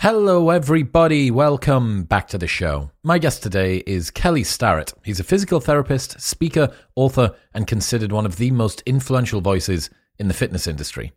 Hello, everybody. Welcome back to the show. My guest today is Kelly Starrett. He's a physical therapist, speaker, author, and considered one of the most influential voices in the fitness industry.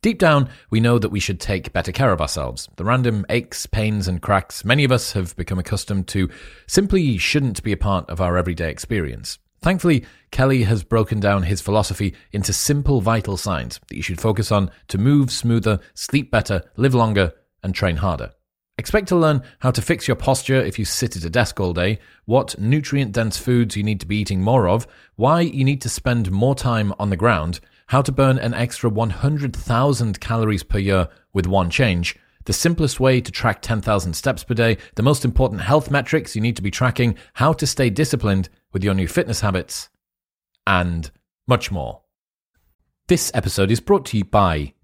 Deep down, we know that we should take better care of ourselves. The random aches, pains, and cracks many of us have become accustomed to simply shouldn't be a part of our everyday experience. Thankfully, Kelly has broken down his philosophy into simple vital signs that you should focus on to move smoother, sleep better, live longer, and train harder. Expect to learn how to fix your posture if you sit at a desk all day, what nutrient dense foods you need to be eating more of, why you need to spend more time on the ground, how to burn an extra 100,000 calories per year with one change, the simplest way to track 10,000 steps per day, the most important health metrics you need to be tracking, how to stay disciplined with your new fitness habits, and much more. This episode is brought to you by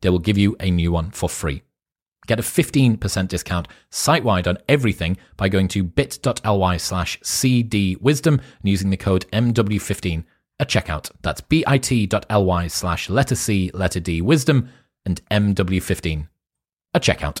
they will give you a new one for free. Get a 15% discount site wide on everything by going to bit.ly slash cdwisdom and using the code MW15 at checkout. That's bit.ly slash letter C, letter D, wisdom, and MW15 at checkout.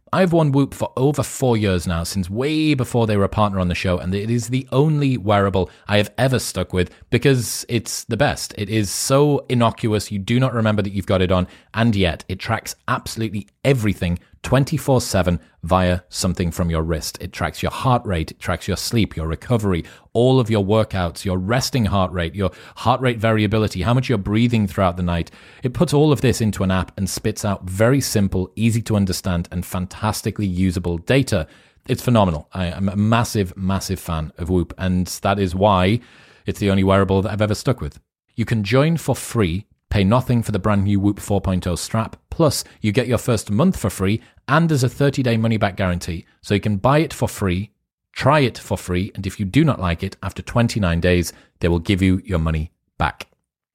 I've worn Whoop for over four years now, since way before they were a partner on the show, and it is the only wearable I have ever stuck with because it's the best. It is so innocuous, you do not remember that you've got it on, and yet it tracks absolutely everything 24 7 via something from your wrist. It tracks your heart rate, it tracks your sleep, your recovery, all of your workouts, your resting heart rate, your heart rate variability, how much you're breathing throughout the night. It puts all of this into an app and spits out very simple, easy to understand, and fantastically usable data. It's phenomenal. I am a massive, massive fan of Whoop, and that is why it's the only wearable that I've ever stuck with. You can join for free Pay nothing for the brand new Whoop 4.0 strap. Plus, you get your first month for free and there's a 30 day money back guarantee. So you can buy it for free, try it for free, and if you do not like it, after 29 days, they will give you your money back.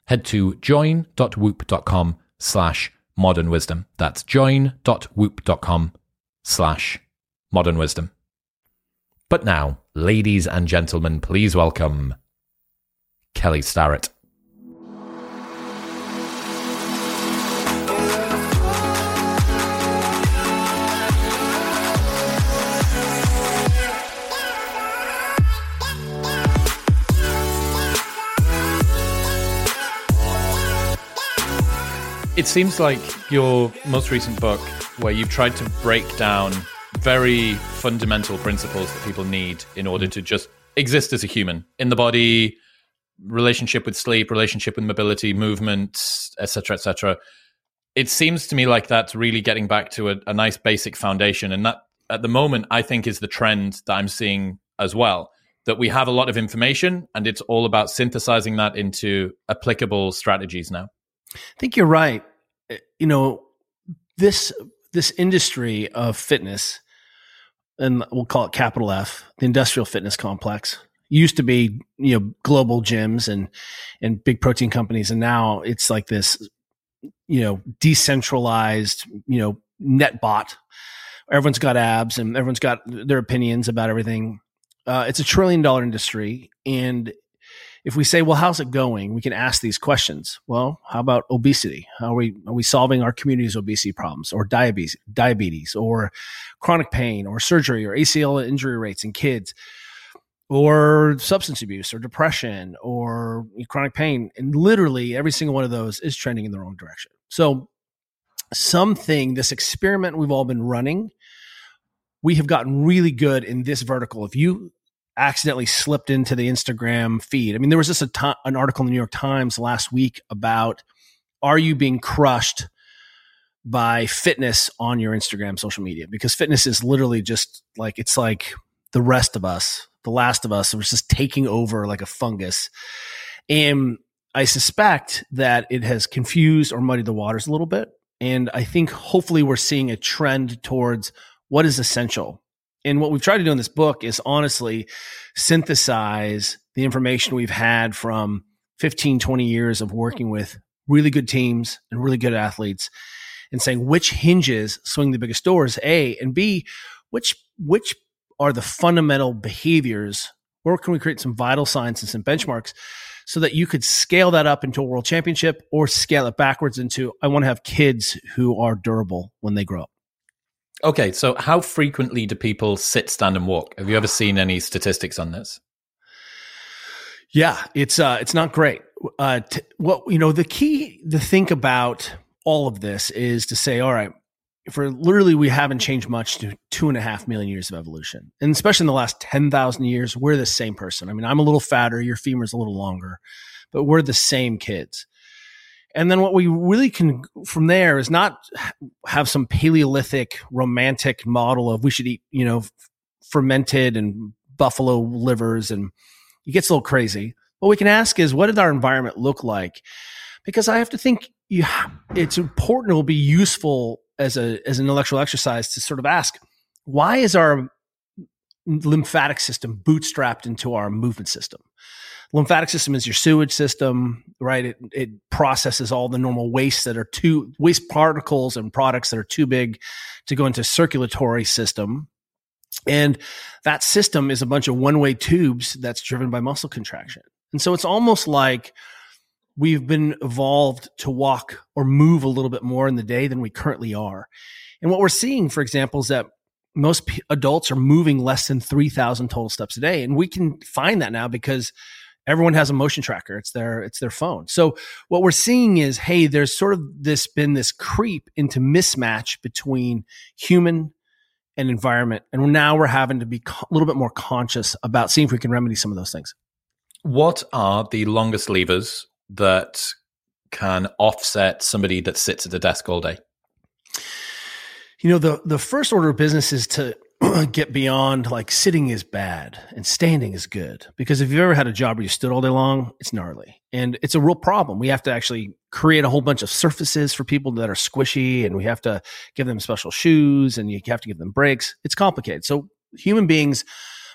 Head to join.whoop.com slash modern wisdom. That's join.whoop.com slash modern wisdom. But now, ladies and gentlemen, please welcome Kelly Starrett. It seems like your most recent book, where you've tried to break down very fundamental principles that people need in order to just exist as a human in the body, relationship with sleep, relationship with mobility, movement, etc., etc. It seems to me like that's really getting back to a, a nice basic foundation, and that at the moment I think is the trend that I'm seeing as well. That we have a lot of information, and it's all about synthesizing that into applicable strategies now. I think you're right. Eh, you know, this this industry of fitness, and we'll call it capital F, the industrial fitness complex, used to be you know global gyms and and big protein companies, and now it's like this you know decentralized you know net bot. Everyone's got abs and everyone's got their opinions about everything. Uh, it's a trillion dollar industry, and if we say, well, how's it going? We can ask these questions. Well, how about obesity? How are we, are we solving our community's obesity problems or diabetes, diabetes or chronic pain or surgery or ACL injury rates in kids or substance abuse or depression or chronic pain? And literally every single one of those is trending in the wrong direction. So something, this experiment we've all been running, we have gotten really good in this vertical. If you accidentally slipped into the Instagram feed. I mean, there was just a an article in the New York Times last week about are you being crushed by fitness on your Instagram social media? Because fitness is literally just like it's like the rest of us, the last of us, was just taking over like a fungus. And I suspect that it has confused or muddied the waters a little bit. And I think hopefully we're seeing a trend towards what is essential and what we've tried to do in this book is honestly synthesize the information we've had from 15, 20 years of working with really good teams and really good athletes and saying which hinges swing the biggest doors, A, and B, which, which are the fundamental behaviors or can we create some vital signs and some benchmarks so that you could scale that up into a world championship or scale it backwards into I want to have kids who are durable when they grow up. Okay, so how frequently do people sit, stand, and walk? Have you ever seen any statistics on this? Yeah, it's uh, it's not great. Uh, t- what you know, the key to think about all of this is to say, all right, for literally we haven't changed much to two and a half million years of evolution, and especially in the last ten thousand years, we're the same person. I mean, I'm a little fatter, your femur's a little longer, but we're the same kids. And then what we really can from there is not have some Paleolithic romantic model of we should eat, you know, fermented and buffalo livers and it gets a little crazy. What we can ask is what did our environment look like? Because I have to think you, it's important, it will be useful as a as an intellectual exercise to sort of ask why is our mm, lymphatic system bootstrapped into our movement system? Lymphatic system is your sewage system, right? It, it processes all the normal waste that are too waste particles and products that are too big to go into circulatory system. And that system is a bunch of one way tubes that's driven by muscle contraction. And so it's almost like we've been evolved to walk or move a little bit more in the day than we currently are. And what we're seeing, for example, is that most p- adults are moving less than 3,000 total steps a day. And we can find that now because everyone has a motion tracker. It's their it's their phone. So what we're seeing is hey there's sort of this been this creep into mismatch between human and environment. And now we're having to be a little bit more conscious about seeing if we can remedy some of those things. What are the longest levers that can offset somebody that sits at a desk all day? You know the the first order of business is to get beyond like sitting is bad and standing is good. Because if you've ever had a job where you stood all day long, it's gnarly and it's a real problem. We have to actually create a whole bunch of surfaces for people that are squishy and we have to give them special shoes and you have to give them breaks. It's complicated. So human beings,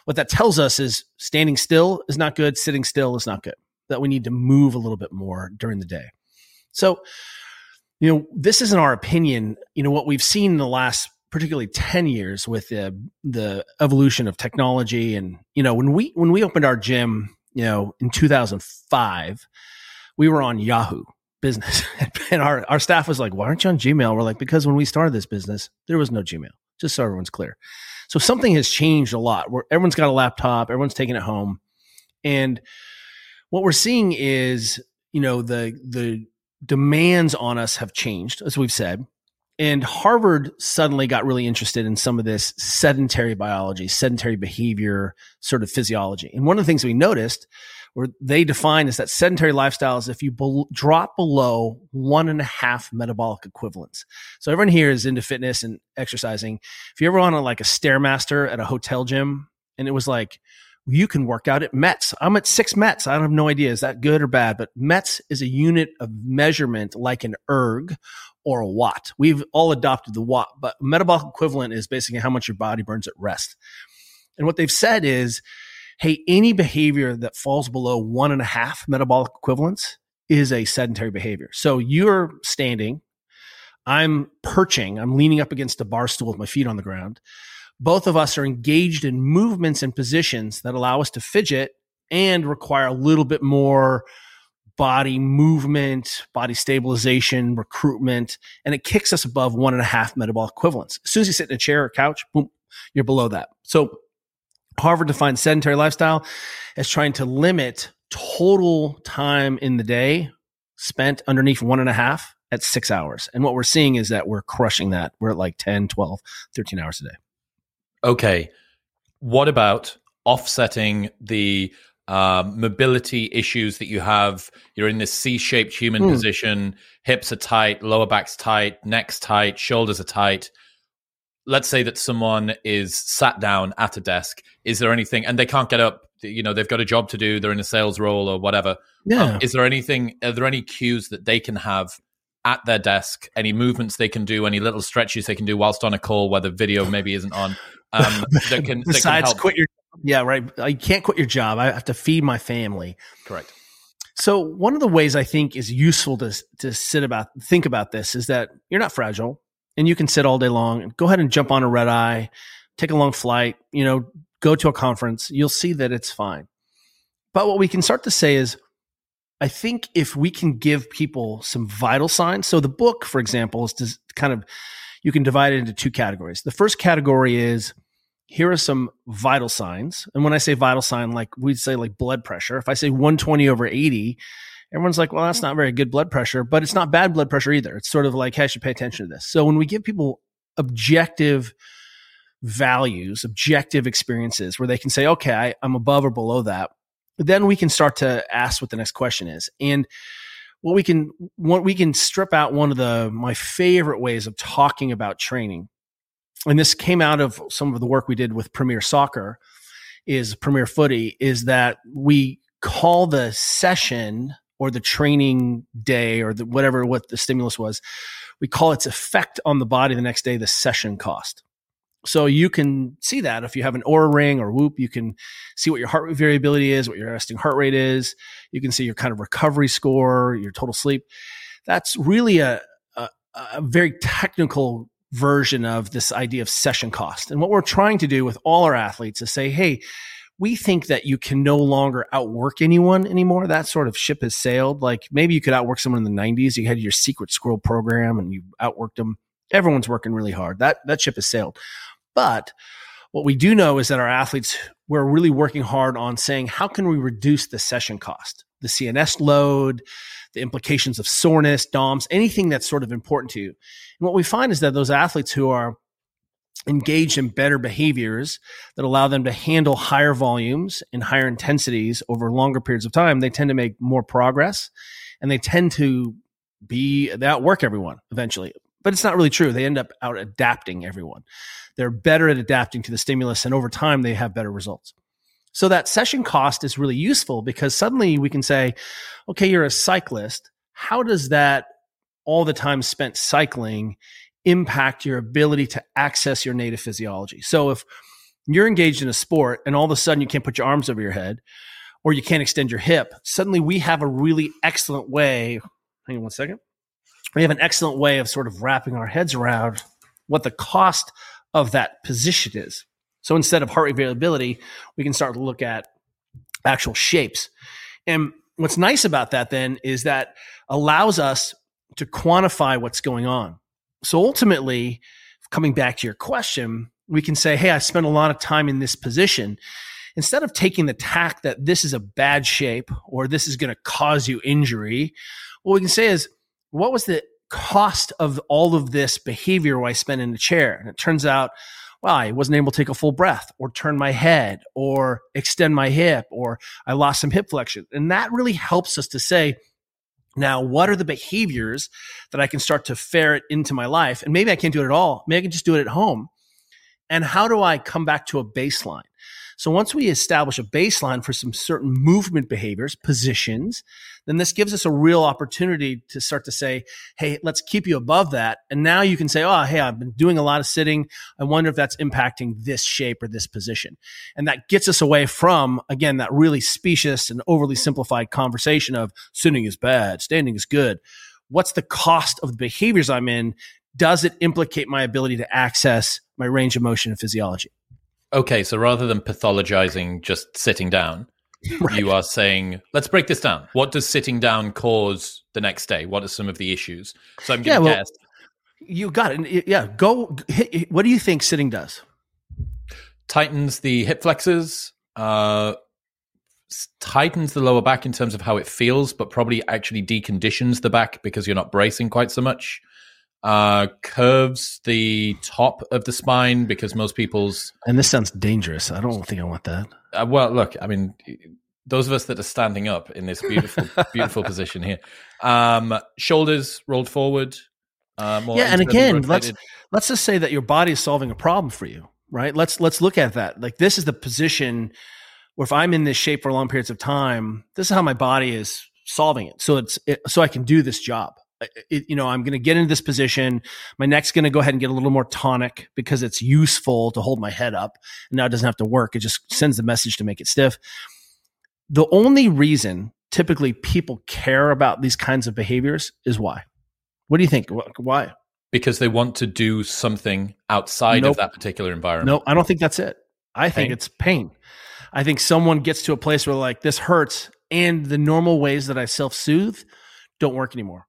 what that tells us is standing still is not good. Sitting still is not good. That we need to move a little bit more during the day. So, you know, this isn't our opinion. You know, what we've seen in the last particularly 10 years with the, the evolution of technology. And, you know, when we, when we opened our gym, you know, in 2005, we were on Yahoo business and our, our staff was like, why aren't you on Gmail? We're like, because when we started this business, there was no Gmail, just so everyone's clear. So something has changed a lot where everyone's got a laptop, everyone's taking it home. And what we're seeing is, you know, the, the demands on us have changed, as we've said. And Harvard suddenly got really interested in some of this sedentary biology, sedentary behavior, sort of physiology. And one of the things we noticed, or they define, is that sedentary lifestyle is if you be- drop below one and a half metabolic equivalents. So everyone here is into fitness and exercising. If you ever on a, like a stairmaster at a hotel gym, and it was like you can work out at METS. I'm at six METS. I don't have no idea. Is that good or bad? But METS is a unit of measurement like an erg or a watt. We've all adopted the watt, but metabolic equivalent is basically how much your body burns at rest. And what they've said is, hey, any behavior that falls below one and a half metabolic equivalents is a sedentary behavior. So you're standing, I'm perching, I'm leaning up against a bar stool with my feet on the ground both of us are engaged in movements and positions that allow us to fidget and require a little bit more body movement, body stabilization, recruitment, and it kicks us above one and a half metabolic equivalents. As soon as you sit in a chair or couch, boom, you're below that. So Harvard defines sedentary lifestyle as trying to limit total time in the day spent underneath one and a half at six hours. And what we're seeing is that we're crushing that. We're at like 10, 12, 13 hours a day okay, what about offsetting the uh, mobility issues that you have? You're in this C shaped human mm. position, hips are tight, lower back's tight, neck's tight, shoulders are tight. Let's say that someone is sat down at a desk. Is there anything, and they can't get up? You know, they've got a job to do. They're in a sales role or whatever. Yeah. Um, is there anything? Are there any cues that they can have at their desk? Any movements they can do? Any little stretches they can do whilst on a call where the video maybe isn't on? Um, that can besides that can quit your yeah right. I can't quit your job. I have to feed my family. Correct. So one of the ways I think is useful to to sit about think about this is that you're not fragile and you can sit all day long. Go ahead and jump on a red eye, take a long flight. You know, go to a conference. You'll see that it's fine. But what we can start to say is, I think if we can give people some vital signs. So the book, for example, is to kind of you can divide it into two categories. The first category is here are some vital signs. And when I say vital sign, like we'd say like blood pressure. If I say 120 over 80, everyone's like, well, that's not very good blood pressure, but it's not bad blood pressure either. It's sort of like, hey, I should pay attention to this. So when we give people objective values, objective experiences where they can say, okay, I, I'm above or below that, then we can start to ask what the next question is. And what we can what we can strip out one of the my favorite ways of talking about training and this came out of some of the work we did with premier soccer is premier footy is that we call the session or the training day or the, whatever what the stimulus was we call its effect on the body the next day the session cost so you can see that if you have an Oura ring or Whoop, you can see what your heart rate variability is, what your resting heart rate is. You can see your kind of recovery score, your total sleep. That's really a, a, a very technical version of this idea of session cost. And what we're trying to do with all our athletes is say, hey, we think that you can no longer outwork anyone anymore. That sort of ship has sailed. Like maybe you could outwork someone in the 90s. You had your secret squirrel program and you outworked them. Everyone's working really hard. That that ship has sailed. But what we do know is that our athletes, we're really working hard on saying, how can we reduce the session cost, the CNS load, the implications of soreness, DOMS, anything that's sort of important to you. And what we find is that those athletes who are engaged in better behaviors that allow them to handle higher volumes and higher intensities over longer periods of time, they tend to make more progress and they tend to be that work everyone eventually. But it's not really true. They end up out adapting everyone they're better at adapting to the stimulus and over time they have better results. So that session cost is really useful because suddenly we can say, okay, you're a cyclist. How does that all the time spent cycling impact your ability to access your native physiology? So if you're engaged in a sport and all of a sudden you can't put your arms over your head or you can't extend your hip, suddenly we have a really excellent way. Hang on one second. We have an excellent way of sort of wrapping our heads around what the cost of that position is. So instead of heart rate variability, we can start to look at actual shapes. And what's nice about that then is that allows us to quantify what's going on. So ultimately, coming back to your question, we can say, Hey, I spent a lot of time in this position. Instead of taking the tack that this is a bad shape or this is going to cause you injury, what we can say is, what was the cost of all of this behavior I spent in a chair. And it turns out, well, I wasn't able to take a full breath or turn my head or extend my hip or I lost some hip flexion. And that really helps us to say, now, what are the behaviors that I can start to ferret into my life? And maybe I can't do it at all. Maybe I can just do it at home. And how do I come back to a baseline? So once we establish a baseline for some certain movement behaviors, positions, then this gives us a real opportunity to start to say, Hey, let's keep you above that. And now you can say, Oh, Hey, I've been doing a lot of sitting. I wonder if that's impacting this shape or this position. And that gets us away from, again, that really specious and overly simplified conversation of sitting is bad, standing is good. What's the cost of the behaviors I'm in? Does it implicate my ability to access my range of motion and physiology? Okay, so rather than pathologizing just sitting down, right. you are saying, let's break this down. What does sitting down cause the next day? What are some of the issues? So I'm going to yeah, well. You got it. Yeah, go. What do you think sitting does? Tightens the hip flexors, uh, tightens the lower back in terms of how it feels, but probably actually deconditions the back because you're not bracing quite so much uh, curves the top of the spine because most people's and this sounds dangerous. I don't think I want that. Uh, well, look, I mean, those of us that are standing up in this beautiful, beautiful position here, um, shoulders rolled forward. Uh, yeah, and again, let's let's just say that your body is solving a problem for you, right? Let's let's look at that. Like this is the position where if I'm in this shape for long periods of time, this is how my body is solving it. So it's it, so I can do this job it, you know, I'm going to get into this position. My neck's going to go ahead and get a little more tonic because it's useful to hold my head up. And now it doesn't have to work. It just sends the message to make it stiff. The only reason typically people care about these kinds of behaviors is why. What do you think? Why? Because they want to do something outside nope. of that particular environment. No, I don't think that's it. I pain. think it's pain. I think someone gets to a place where like this hurts and the normal ways that I self soothe don't work anymore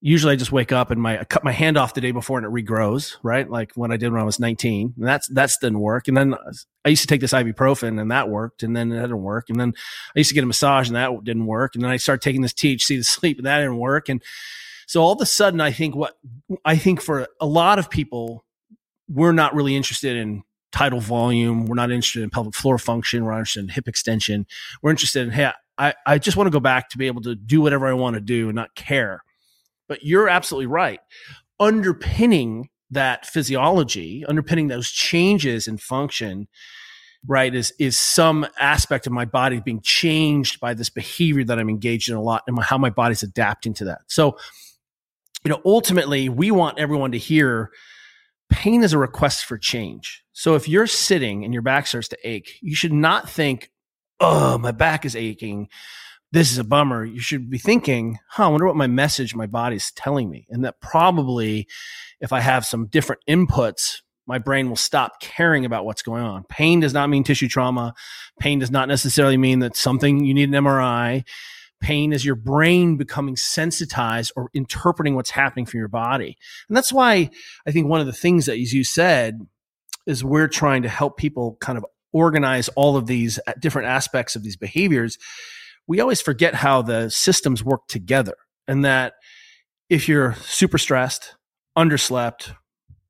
usually I just wake up and my I cut my hand off the day before and it regrows, right? Like what I did when I was 19. And that's that's didn't work. And then I used to take this ibuprofen and that worked, and then it didn't work. And then I used to get a massage and that didn't work. And then I started taking this THC to sleep and that didn't work. And so all of a sudden, I think what I think for a lot of people, we're not really interested in tidal volume. We're not interested in pelvic floor function. We're not interested in hip extension. We're interested in, hey, I, I just want to go back to be able to do whatever I want to do and not care. But you're absolutely right. Underpinning that physiology, underpinning those changes in function, right, is is some aspect of my body being changed by this behavior that I'm engaged in a lot and how my body's adapting to that. So, you know, ultimately, we want everyone to hear pain is a request for change. So if you're sitting and your back starts to ache, you should not think, oh, my back is aching this is a bummer. You should be thinking, huh, I wonder what my message my body's telling me. And that probably, if I have some different inputs, my brain will stop caring about what's going on. Pain does not mean tissue trauma. Pain does not necessarily mean that something you need an MRI. Pain is your brain becoming sensitized or interpreting what's happening from your body. And that's why I think one of the things that, as you said, is we're trying to help people kind of organize all of these uh, different aspects of these behaviors we always forget how the systems work together and that if you're super stressed, underslept,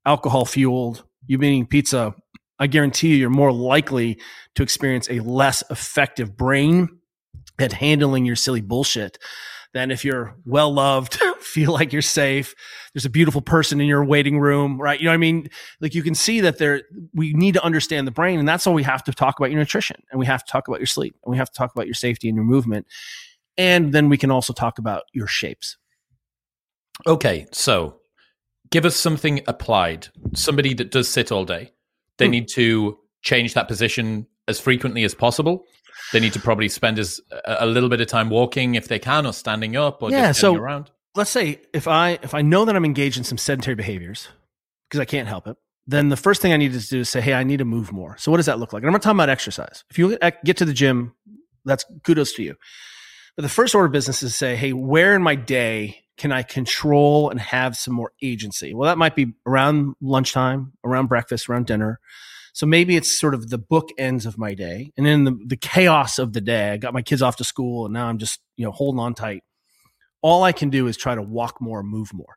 alcohol fueled, you've been eating pizza, I guarantee you you're more likely to experience a less effective brain at handling your silly bullshit than if you're well loved, feel like you're safe. There's a beautiful person in your waiting room, right? You know what I mean? Like you can see that there, we need to understand the brain. And that's why we have to talk about your nutrition and we have to talk about your sleep and we have to talk about your safety and your movement. And then we can also talk about your shapes. Okay. So give us something applied. Somebody that does sit all day, they hmm. need to change that position as frequently as possible they need to probably spend as a little bit of time walking if they can, or standing up, or yeah, so around. Let's say if I if I know that I'm engaged in some sedentary behaviors because I can't help it, then the first thing I need to do is say, hey, I need to move more. So what does that look like? And I'm not talking about exercise. If you get to the gym, that's kudos to you. But the first order of business is to say, hey, where in my day can I control and have some more agency? Well, that might be around lunchtime, around breakfast, around dinner. So maybe it's sort of the bookends of my day. And then the, the chaos of the day, I got my kids off to school and now I'm just, you know, holding on tight. All I can do is try to walk more, move more.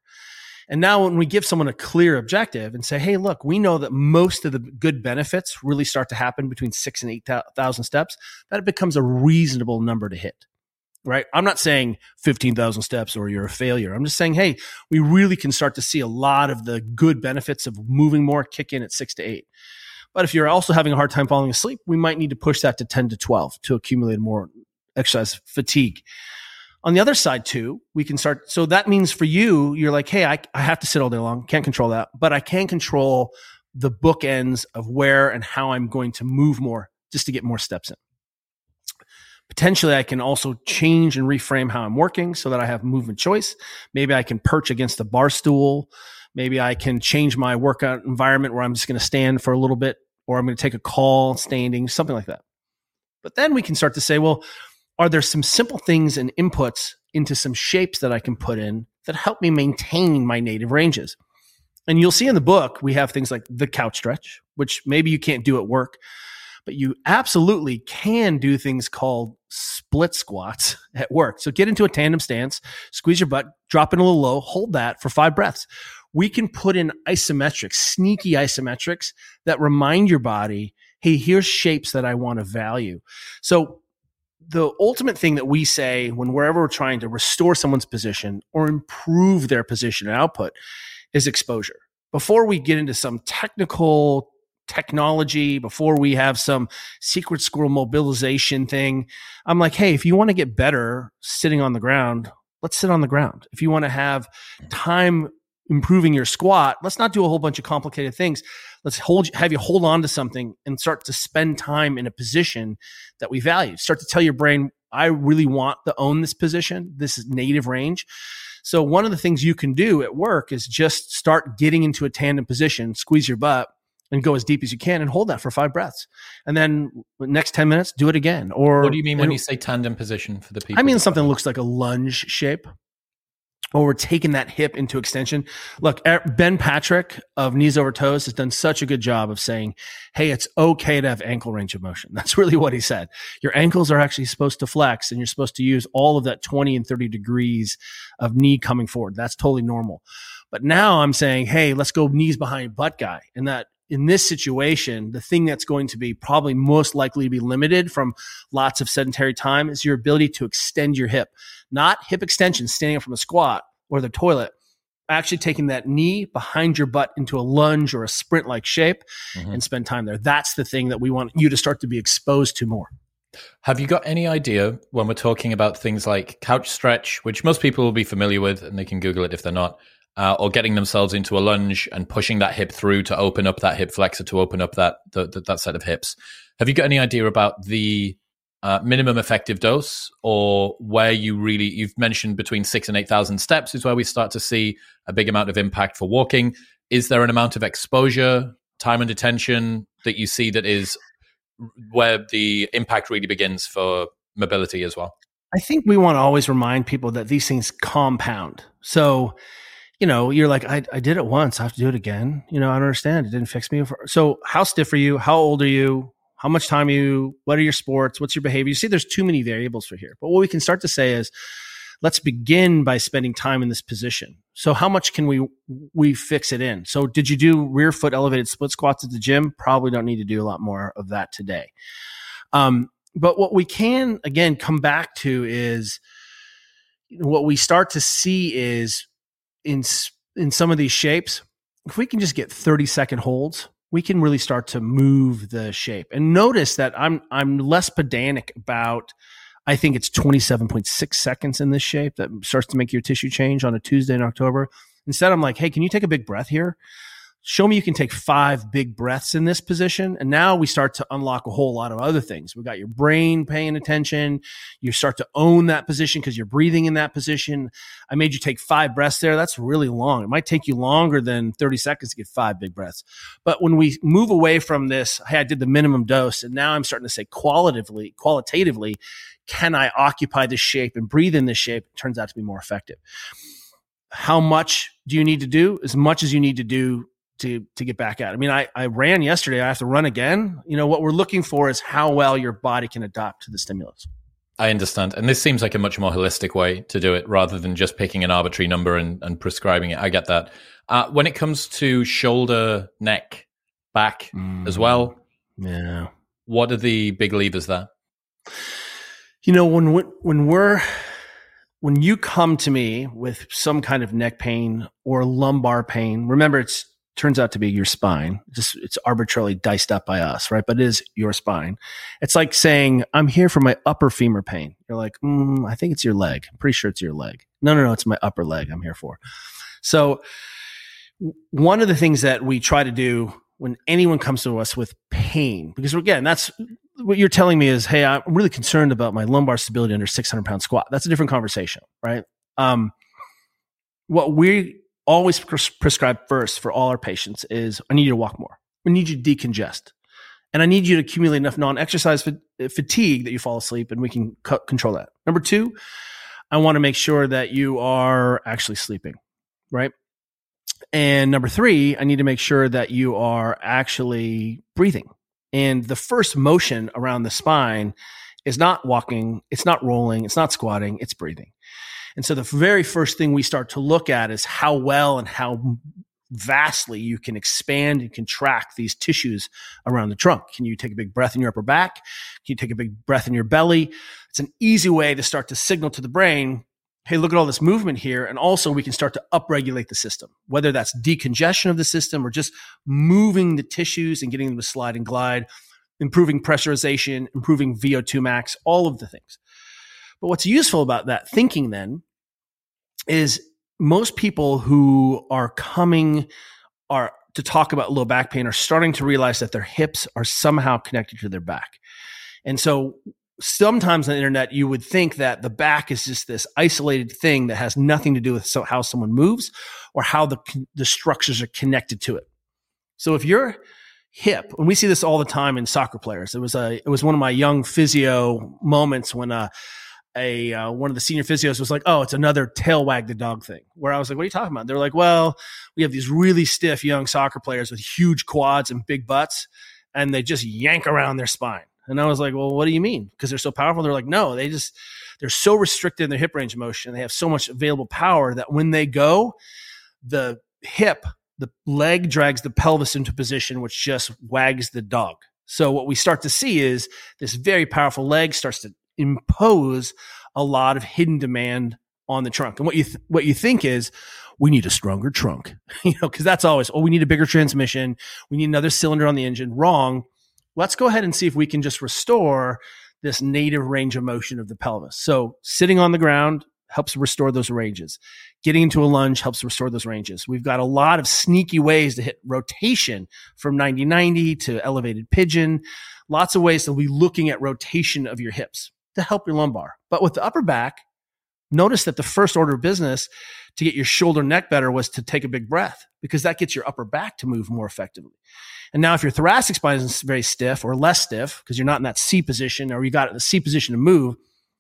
And now when we give someone a clear objective and say, hey, look, we know that most of the good benefits really start to happen between six and 8,000 steps, that it becomes a reasonable number to hit. right? I'm not saying 15,000 steps or you're a failure. I'm just saying, hey, we really can start to see a lot of the good benefits of moving more kick in at six to eight. But if you're also having a hard time falling asleep, we might need to push that to 10 to 12 to accumulate more exercise fatigue. On the other side, too, we can start. So that means for you, you're like, hey, I, I have to sit all day long. Can't control that, but I can control the bookends of where and how I'm going to move more just to get more steps in. Potentially, I can also change and reframe how I'm working so that I have movement choice. Maybe I can perch against the bar stool. Maybe I can change my workout environment where I'm just going to stand for a little bit or I'm going to take a call standing, something like that. But then we can start to say, well, are there some simple things and inputs into some shapes that I can put in that help me maintain my native ranges? And you'll see in the book, we have things like the couch stretch, which maybe you can't do at work, but you absolutely can do things called split squats at work. So get into a tandem stance, squeeze your butt, drop in a little low, hold that for five breaths. We can put in isometrics, sneaky isometrics that remind your body, hey, here's shapes that I want to value. So the ultimate thing that we say when we're ever trying to restore someone's position or improve their position and output is exposure. Before we get into some technical technology, before we have some secret squirrel mobilization thing, I'm like, hey, if you want to get better sitting on the ground, let's sit on the ground. If you want to have time improving your squat, let's not do a whole bunch of complicated things. Let's hold have you hold on to something and start to spend time in a position that we value. Start to tell your brain, I really want to own this position, this is native range. So one of the things you can do at work is just start getting into a tandem position, squeeze your butt and go as deep as you can and hold that for five breaths. And then next 10 minutes, do it again. Or what do you mean when you say tandem position for the people? I mean something looks like a lunge shape or we're taking that hip into extension. Look, Ben Patrick of Knees Over Toes has done such a good job of saying, Hey, it's okay to have ankle range of motion. That's really what he said. Your ankles are actually supposed to flex and you're supposed to use all of that 20 and 30 degrees of knee coming forward. That's totally normal. But now I'm saying, Hey, let's go knees behind butt guy. And that in this situation, the thing that's going to be probably most likely to be limited from lots of sedentary time is your ability to extend your hip, not hip extension standing up from a squat or the toilet. Actually, taking that knee behind your butt into a lunge or a sprint like shape mm-hmm. and spend time there. That's the thing that we want you to start to be exposed to more. Have you got any idea when we're talking about things like couch stretch, which most people will be familiar with and they can Google it if they're not, uh, or getting themselves into a lunge and pushing that hip through to open up that hip flexor to open up that the, the, that set of hips. Have you got any idea about the uh, minimum effective dose, or where you really you've mentioned between six and eight thousand steps is where we start to see a big amount of impact for walking. Is there an amount of exposure, time and attention that you see that is where the impact really begins for mobility as well? I think we want to always remind people that these things compound. So you know, you're like, I, I did it once. I have to do it again. You know, I don't understand. It didn't fix me. So how stiff are you? How old are you? How much time are you? What are your sports? What's your behavior? You see, there's too many variables for here. But what we can start to say is, let's begin by spending time in this position. So how much can we we fix it in? So did you do rear foot elevated split squats at the gym? Probably don't need to do a lot more of that today. Um, but what we can again come back to is what we start to see is in in some of these shapes, if we can just get 30 second holds, we can really start to move the shape. And notice that I'm I'm less pedantic about I think it's 27.6 seconds in this shape that starts to make your tissue change on a Tuesday in October. Instead, I'm like, hey, can you take a big breath here? Show me you can take five big breaths in this position. And now we start to unlock a whole lot of other things. We've got your brain paying attention. You start to own that position because you're breathing in that position. I made you take five breaths there. That's really long. It might take you longer than 30 seconds to get five big breaths. But when we move away from this, hey, I did the minimum dose and now I'm starting to say qualitatively, qualitatively, can I occupy this shape and breathe in this shape? It turns out to be more effective. How much do you need to do? As much as you need to do to to get back at. I mean, I, I ran yesterday. I have to run again. You know, what we're looking for is how well your body can adapt to the stimulus. I understand. And this seems like a much more holistic way to do it rather than just picking an arbitrary number and, and prescribing it. I get that. Uh, when it comes to shoulder, neck, back mm, as well, yeah. What are the big levers there? You know, when when we're when you come to me with some kind of neck pain or lumbar pain, remember it's turns out to be your spine. Just it's arbitrarily diced up by us, right? But it is your spine. It's like saying, "I'm here for my upper femur pain." You're like, mm, "I think it's your leg. I'm pretty sure it's your leg." No, no, no, it's my upper leg. I'm here for. So, one of the things that we try to do when anyone comes to us with pain, because again, that's what you're telling me is, hey, I'm really concerned about my lumbar stability under 600 pound squat. That's a different conversation, right? Um, what we always pres- prescribe first for all our patients is, I need you to walk more. I need you to decongest. And I need you to accumulate enough non-exercise fa- fatigue that you fall asleep and we can c- control that. Number two, I want to make sure that you are actually sleeping, right? And number three, I need to make sure that you are actually breathing. And the first motion around the spine is not walking, it's not rolling, it's not squatting, it's breathing. And so the very first thing we start to look at is how well and how vastly you can expand and contract these tissues around the trunk. Can you take a big breath in your upper back? Can you take a big breath in your belly? It's an easy way to start to signal to the brain hey, look at all this movement here. And also we can start to upregulate the system, whether that's decongestion of the system or just moving the tissues and getting them to slide and glide, improving pressurization, improving VO2 max, all of the things. But what's useful about that thinking then is most people who are coming are to talk about low back pain are starting to realize that their hips are somehow connected to their back. And so sometimes on the internet you would think that the back is just this isolated thing that has nothing to do with so how someone moves or how the the structures are connected to it. So if your hip, and we see this all the time in soccer players. It was a it was one of my young physio moments when uh, a uh, one of the senior physios was like, "Oh, it's another tail wag the dog thing." Where I was like, "What are you talking about?" They're like, "Well, we have these really stiff young soccer players with huge quads and big butts, and they just yank around their spine." And I was like, well, what do you mean? Because they're so powerful. They're like, no, they just, they're so restricted in their hip range of motion. They have so much available power that when they go, the hip, the leg drags the pelvis into position, which just wags the dog. So what we start to see is this very powerful leg starts to impose a lot of hidden demand on the trunk. And what you th- what you think is we need a stronger trunk, you know, because that's always oh we need a bigger transmission, we need another cylinder on the engine. Wrong let's go ahead and see if we can just restore this native range of motion of the pelvis. So sitting on the ground helps restore those ranges. Getting into a lunge helps restore those ranges. We've got a lot of sneaky ways to hit rotation from 90-90 to elevated pigeon. Lots of ways to be looking at rotation of your hips to help your lumbar. But with the upper back, notice that the first order of business to get your shoulder neck better was to take a big breath because that gets your upper back to move more effectively. And now if your thoracic spine is very stiff or less stiff because you're not in that C position or you got in the C position to move,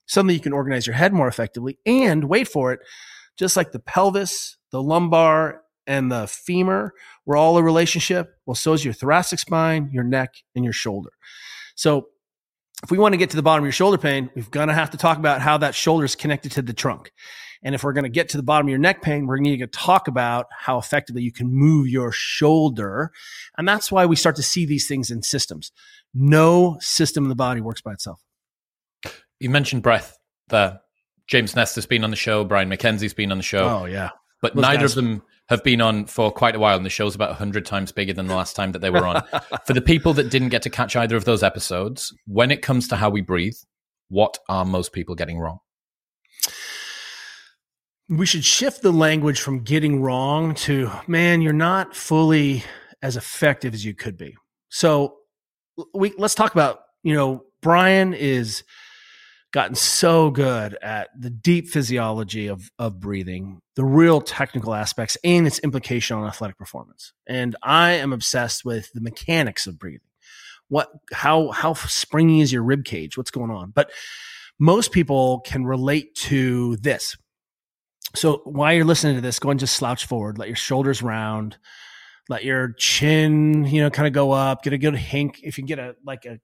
suddenly you can organize your head more effectively and wait for it, just like the pelvis, the lumbar, and the femur were all a relationship. Well, so is your thoracic spine, your neck, and your shoulder. So if we want to get to the bottom of your shoulder pain, we're going to have to talk about how that shoulder is connected to the trunk. And if we're going to get to the bottom of your neck pain, we're going to talk about how effectively you can move your shoulder. And that's why we start to see these things in systems. No system in the body works by itself. You mentioned breath there. James Nestor has been on the show. Brian McKenzie's been on the show. Oh, yeah. But Those neither guys. of them have been on for quite a while, and the show's about 100 times bigger than the last time that they were on. for the people that didn't get to catch either of those episodes, when it comes to how we breathe, what are most people getting wrong? we should shift the language from getting wrong to man you're not fully as effective as you could be so we let's talk about you know brian is gotten so good at the deep physiology of of breathing the real technical aspects and its implication on athletic performance. And i am obsessed with the mechanics of breathing. What how how springy is your rib cage? What's going on? But most people can relate to this. So while you're listening to this, go and just slouch forward, let your shoulders round, let your chin, you know, kind of go up, get a good hink. If you can get a like a,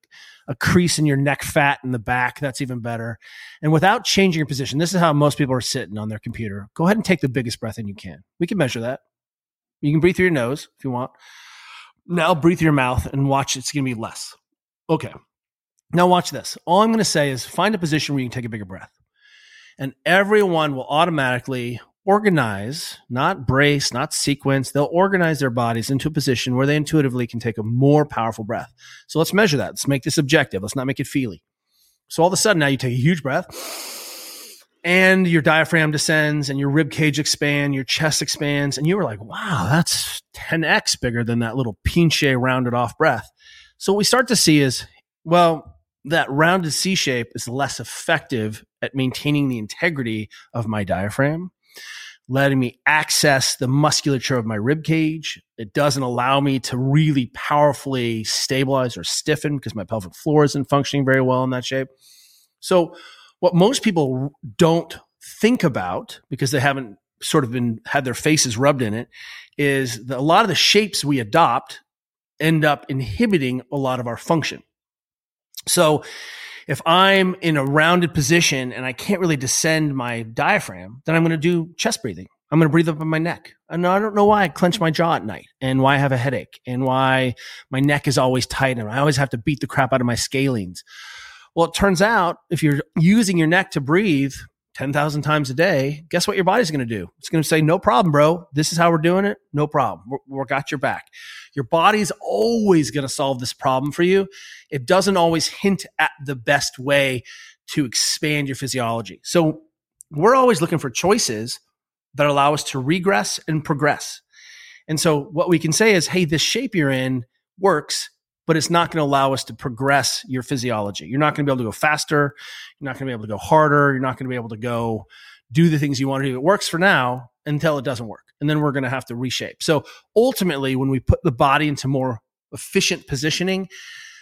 a crease in your neck fat in the back, that's even better. And without changing your position, this is how most people are sitting on their computer. Go ahead and take the biggest breath in you can. We can measure that. You can breathe through your nose if you want. Now breathe through your mouth and watch it's gonna be less. Okay. Now, watch this. All I'm going to say is find a position where you can take a bigger breath. And everyone will automatically organize, not brace, not sequence. They'll organize their bodies into a position where they intuitively can take a more powerful breath. So let's measure that. Let's make this objective. Let's not make it feely. So all of a sudden now you take a huge breath and your diaphragm descends and your rib cage expands, your chest expands, and you were like, wow, that's 10x bigger than that little pinche rounded off breath. So what we start to see is, well, that rounded C shape is less effective at maintaining the integrity of my diaphragm, letting me access the musculature of my rib cage. It doesn't allow me to really powerfully stabilize or stiffen because my pelvic floor isn't functioning very well in that shape. So what most people don't think about because they haven't sort of been had their faces rubbed in it is that a lot of the shapes we adopt end up inhibiting a lot of our function. So if I'm in a rounded position and I can't really descend my diaphragm, then I'm going to do chest breathing. I'm going to breathe up in my neck. And I don't know why I clench my jaw at night and why I have a headache and why my neck is always tight and I always have to beat the crap out of my scalenes. Well, it turns out if you're using your neck to breathe 10,000 times a day, guess what your body's going to do? It's going to say, no problem, bro. This is how we're doing it. No problem. We're, we're got your back. Your body's always going to solve this problem for you. It doesn't always hint at the best way to expand your physiology. So we're always looking for choices that allow us to regress and progress. And so what we can say is, hey, this shape you're in works but it's not going to allow us to progress your physiology. You're not going to be able to go faster. You're not going to be able to go harder. You're not going to be able to go do the things you want to do. It works for now until it doesn't work. And then we're going to have to reshape. So ultimately, when we put the body into more efficient positioning,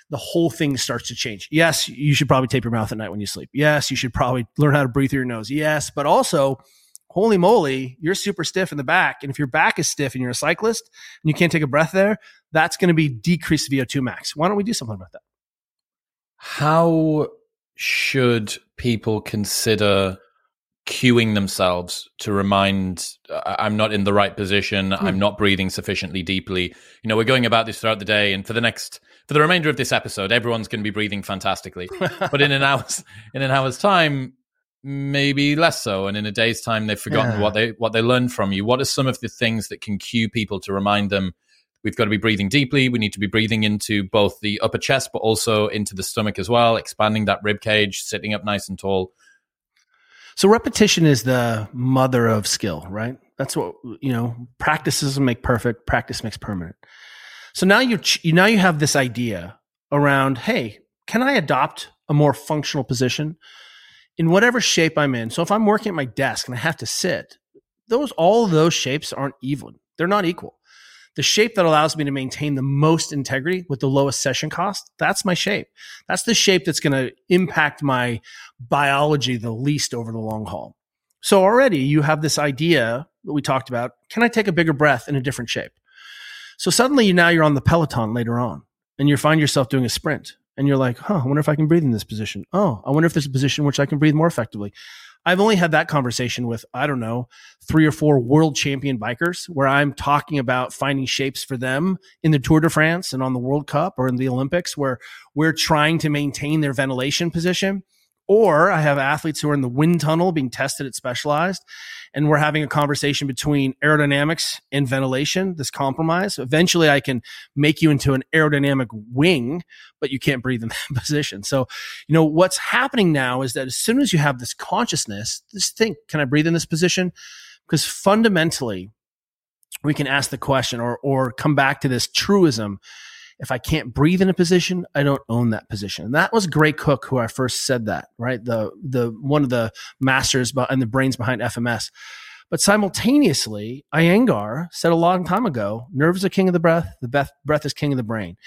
the whole thing starts to change. Yes, you should probably tape your mouth at night when you sleep. Yes, you should probably learn how to breathe through your nose. Yes, but also holy moly, you're super stiff in the back. And if your back is stiff and you're a cyclist and you can't take a breath there, that's going to be decreased VO2 max. Why don't we do something about that? How should people consider cueing themselves to remind I'm not in the right position, mm. I'm not breathing sufficiently deeply. You know, we're going about this throughout the day and for the next for the remainder of this episode, everyone's going to be breathing fantastically. but in an hour's in an hour's time, maybe less so and in a day's time they've forgotten yeah. what they what they learned from you what are some of the things that can cue people to remind them we've got to be breathing deeply we need to be breathing into both the upper chest but also into the stomach as well expanding that rib cage sitting up nice and tall so repetition is the mother of skill right that's what you know practice doesn't make perfect practice makes permanent so now you now you have this idea around hey can i adopt a more functional position in whatever shape I'm in. So if I'm working at my desk and I have to sit, those all those shapes aren't even. They're not equal. The shape that allows me to maintain the most integrity with the lowest session cost, that's my shape. That's the shape that's going to impact my biology the least over the long haul. So already you have this idea that we talked about. Can I take a bigger breath in a different shape? So suddenly now you're on the Peloton later on and you find yourself doing a sprint and you're like, huh, I wonder if I can breathe in this position. Oh, I wonder if there's a position which I can breathe more effectively. I've only had that conversation with, I don't know, three or four world champion bikers where I'm talking about finding shapes for them in the Tour de France and on the World Cup or in the Olympics where we're trying to maintain their ventilation position. Or I have athletes who are in the wind tunnel being tested at specialized, and we're having a conversation between aerodynamics and ventilation, this compromise. Eventually, I can make you into an aerodynamic wing, but you can't breathe in that position. So, you know, what's happening now is that as soon as you have this consciousness, just think, can I breathe in this position? Because fundamentally, we can ask the question or, or come back to this truism if I can't breathe in a position, I don't own that position. And that was Gray Cook who I first said that, right? The the one of the masters and the brains behind FMS. But simultaneously, Iyengar said a long time ago, nerves are king of the breath, the breath, breath is king of the brain.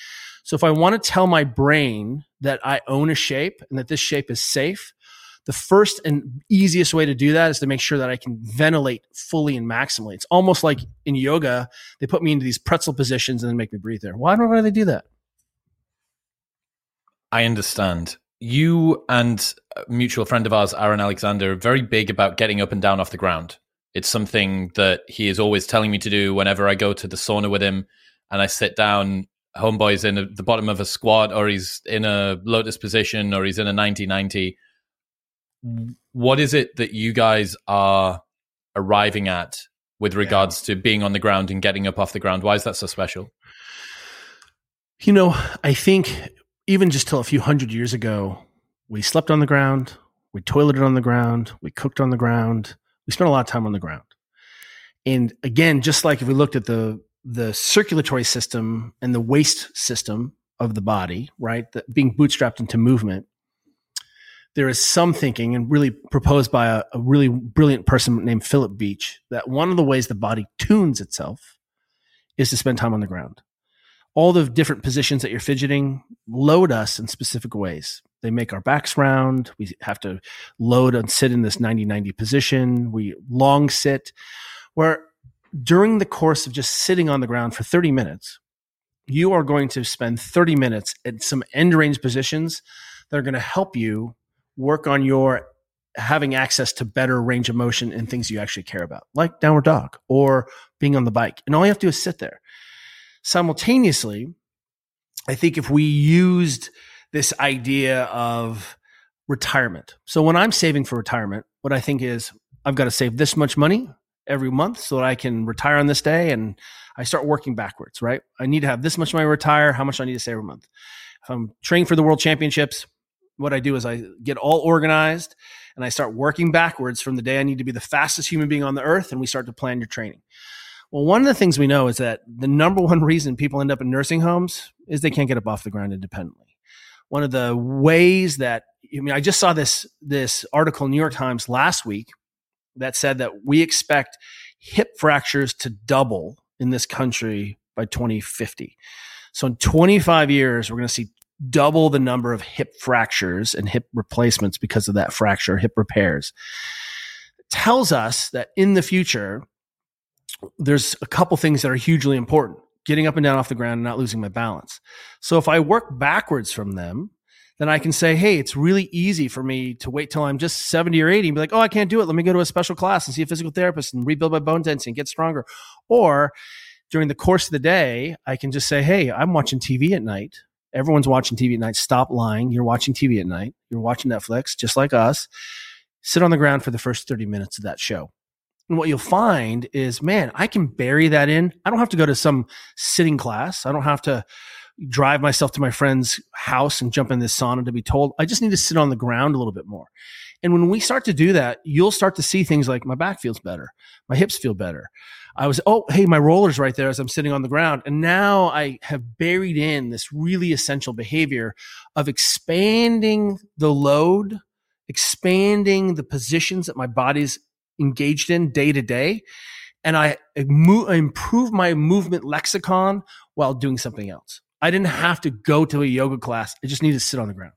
So if I want to tell my brain that I own a shape and that this shape is safe, the first and easiest way to do that is to make sure that I can ventilate fully and maximally. It's almost like in yoga, they put me into these pretzel positions and then make me breathe there. Why don't they do that? I understand. You and mutual friend of ours, Aaron Alexander, are very big about getting up and down off the ground. It's something that he is always telling me to do whenever I go to the sauna with him and I sit down. homeboy's in the bottom of a squat or he's in a lotus position or he's in a 90-90 what is it that you guys are arriving at with regards yeah. to being on the ground and getting up off the ground why is that so special you know i think even just till a few hundred years ago we slept on the ground we toileted on the ground we cooked on the ground we spent a lot of time on the ground and again just like if we looked at the the circulatory system and the waste system of the body, right? The, being bootstrapped into movement. There is some thinking, and really proposed by a, a really brilliant person named Philip Beach, that one of the ways the body tunes itself is to spend time on the ground. All the different positions that you're fidgeting load us in specific ways. They make our backs round. We have to load and sit in this 90 90 position. We long sit, where during the course of just sitting on the ground for 30 minutes, you are going to spend 30 minutes at some end range positions that are going to help you work on your having access to better range of motion and things you actually care about, like downward dog or being on the bike. And all you have to do is sit there. Simultaneously, I think if we used this idea of retirement. So when I'm saving for retirement, what I think is I've got to save this much money every month so that I can retire on this day and I start working backwards, right? I need to have this much money to retire, how much do I need to save every month. If I'm training for the world championships, what I do is I get all organized and I start working backwards from the day I need to be the fastest human being on the earth and we start to plan your training. Well, one of the things we know is that the number one reason people end up in nursing homes is they can't get up off the ground independently. One of the ways that I mean, I just saw this this article in New York Times last week that said that we expect hip fractures to double in this country by 2050. So in 25 years, we're going to see double the number of hip fractures and hip replacements because of that fracture, hip repairs. Tells us that in the future, there's a couple things that are hugely important getting up and down off the ground and not losing my balance. So if I work backwards from them, then I can say, hey, it's really easy for me to wait till I'm just 70 or 80 and be like, oh, I can't do it. Let me go to a special class and see a physical therapist and rebuild my bone density and get stronger. Or during the course of the day, I can just say, hey, I'm watching TV at night. Everyone's watching TV at night. Stop lying. You're watching TV at night. You're watching Netflix, just like us. Sit on the ground for the first 30 minutes of that show. And what you'll find is, man, I can bury that in. I don't have to go to some sitting class. I don't have to drive myself to my friend's house and jump in this sauna to be told. I just need to sit on the ground a little bit more. And when we start to do that, you'll start to see things like my back feels better, my hips feel better. I was, oh, hey, my roller's right there as I'm sitting on the ground. And now I have buried in this really essential behavior of expanding the load, expanding the positions that my body's engaged in day to day. And I, I improve my movement lexicon while doing something else. I didn't have to go to a yoga class. I just needed to sit on the ground.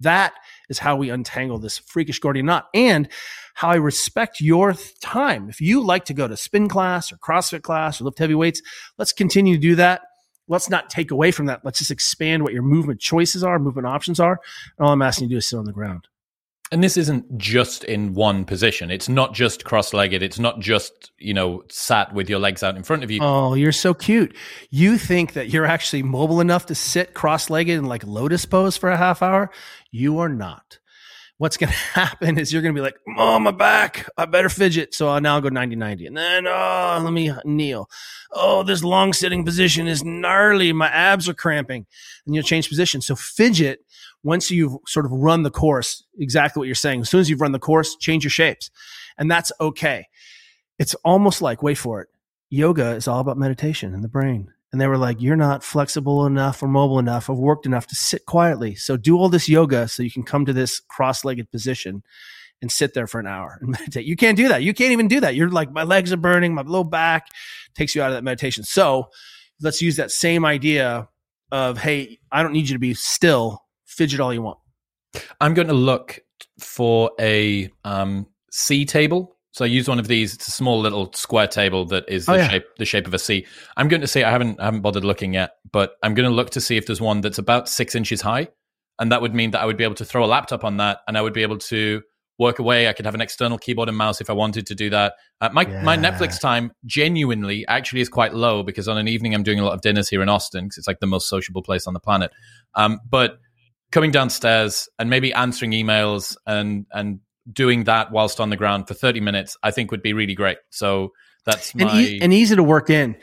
That is how we untangle this freakish Gordian knot and how I respect your time. If you like to go to spin class or CrossFit class or lift heavy weights, let's continue to do that. Let's not take away from that. Let's just expand what your movement choices are, movement options are. And all I'm asking you to do is sit on the ground. And this isn't just in one position. It's not just cross-legged. It's not just, you know, sat with your legs out in front of you. Oh, you're so cute. You think that you're actually mobile enough to sit cross-legged in like lotus pose for a half hour? You are not. What's going to happen is you're going to be like, oh, my back. I better fidget. So I'll now go 90 90. And then, oh, let me kneel. Oh, this long sitting position is gnarly. My abs are cramping. And you'll change position. So fidget once you've sort of run the course, exactly what you're saying, as soon as you've run the course, change your shapes. And that's okay. It's almost like, wait for it, yoga is all about meditation and the brain. And they were like, you're not flexible enough or mobile enough or worked enough to sit quietly. So do all this yoga so you can come to this cross legged position and sit there for an hour and meditate. You can't do that. You can't even do that. You're like, my legs are burning, my low back takes you out of that meditation. So let's use that same idea of, hey, I don't need you to be still fidget all you want. I'm going to look for a um, C table. So I use one of these. It's a small little square table that is the oh, yeah. shape the shape of a C. I'm going to say I haven't I haven't bothered looking yet, but I'm going to look to see if there's one that's about six inches high, and that would mean that I would be able to throw a laptop on that, and I would be able to work away. I could have an external keyboard and mouse if I wanted to do that. Uh, my yeah. my Netflix time genuinely actually is quite low because on an evening I'm doing a lot of dinners here in Austin because it's like the most sociable place on the planet. Um, but coming downstairs and maybe answering emails and and doing that whilst on the ground for 30 minutes, I think would be really great. So that's my and, e- and easy to work in.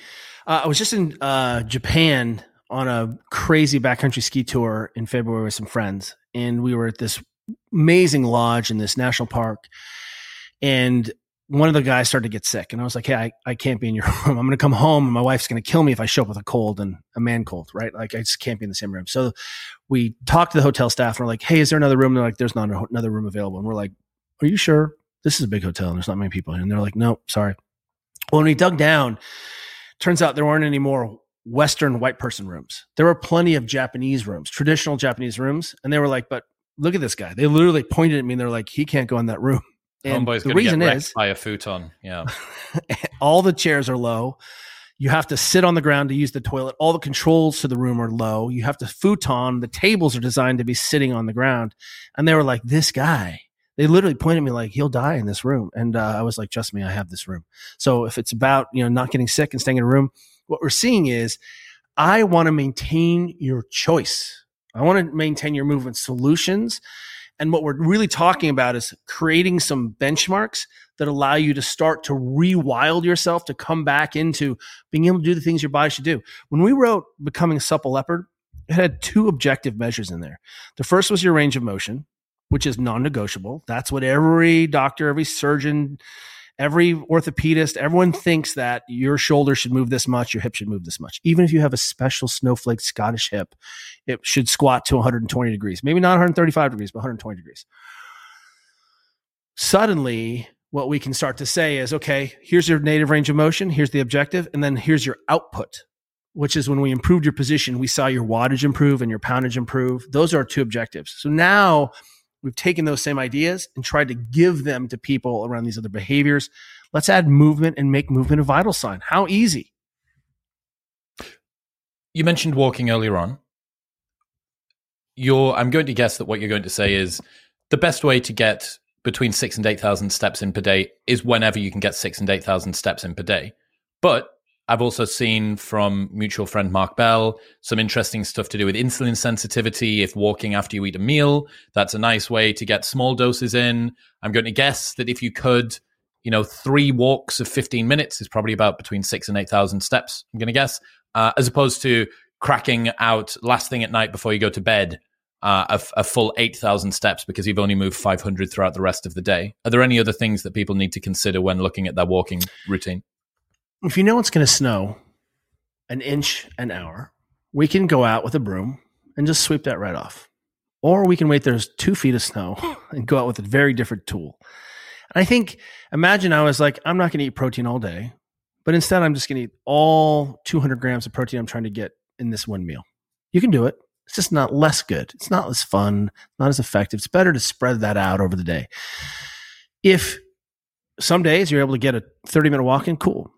Uh, I was just in uh, Japan on a crazy backcountry ski tour in February with some friends, and we were at this amazing lodge in this national park. And one of the guys started to get sick, and I was like, "Hey, I, I can't be in your room. I'm going to come home, and my wife's going to kill me if I show up with a cold and a man cold, right? Like I just can't be in the same room." So we talked to the hotel staff, and we're like, "Hey, is there another room?" And they're like, "There's not another room available." And we're like, "Are you sure? This is a big hotel, and there's not many people." And they're like, "No, sorry." Well, when we dug down, turns out there weren't any more Western white person rooms. There were plenty of Japanese rooms, traditional Japanese rooms. And they were like, but look at this guy. They literally pointed at me and they're like, he can't go in that room. And Homeboy's the reason is by a futon. Yeah. all the chairs are low. You have to sit on the ground to use the toilet. All the controls to the room are low. You have to futon. The tables are designed to be sitting on the ground. And they were like, this guy, they literally pointed at me like he'll die in this room. And uh, I was like, trust me, I have this room. So if it's about, you know, not getting sick and staying in a room, what we're seeing is I want to maintain your choice. I want to maintain your movement solutions. And what we're really talking about is creating some benchmarks that allow you to start to rewild yourself to come back into being able to do the things your body should do. When we wrote Becoming a Supple Leopard, it had two objective measures in there. The first was your range of motion, which is non negotiable. That's what every doctor, every surgeon, every orthopedist, everyone mm-hmm. thinks that your shoulder should move this much, your hip should move this much. Even if you have a special snowflake Scottish hip, it should squat to 120 degrees. Maybe not 135 degrees, but 120 degrees. Suddenly, what we can start to say is okay, here's your native range of motion, here's the objective, and then here's your output, which is when we improved your position, we saw your wattage improve and your poundage improve. Those are our two objectives. So now We've taken those same ideas and tried to give them to people around these other behaviors. Let's add movement and make movement a vital sign. How easy? You mentioned walking earlier on. You're, I'm going to guess that what you're going to say is the best way to get between six and 8,000 steps in per day is whenever you can get six and 8,000 steps in per day. But I've also seen from mutual friend Mark Bell some interesting stuff to do with insulin sensitivity. If walking after you eat a meal, that's a nice way to get small doses in. I'm going to guess that if you could, you know, three walks of 15 minutes is probably about between six and 8,000 steps, I'm going to guess, uh, as opposed to cracking out last thing at night before you go to bed uh, a, a, full 8,000 steps because you've only moved 500 throughout the rest of the day. Are there any other things that people need to consider when looking at their walking routine? If you know it's going to snow an inch an hour, we can go out with a broom and just sweep that right off. Or we can wait there's two feet of snow and go out with a very different tool. And I think, imagine I was like, I'm not going to eat protein all day, but instead I'm just going to eat all 200 grams of protein I'm trying to get in this one meal. You can do it. It's just not less good. It's not as fun, not as effective. It's better to spread that out over the day. If some days you're able to get a 30 minute walk in, cool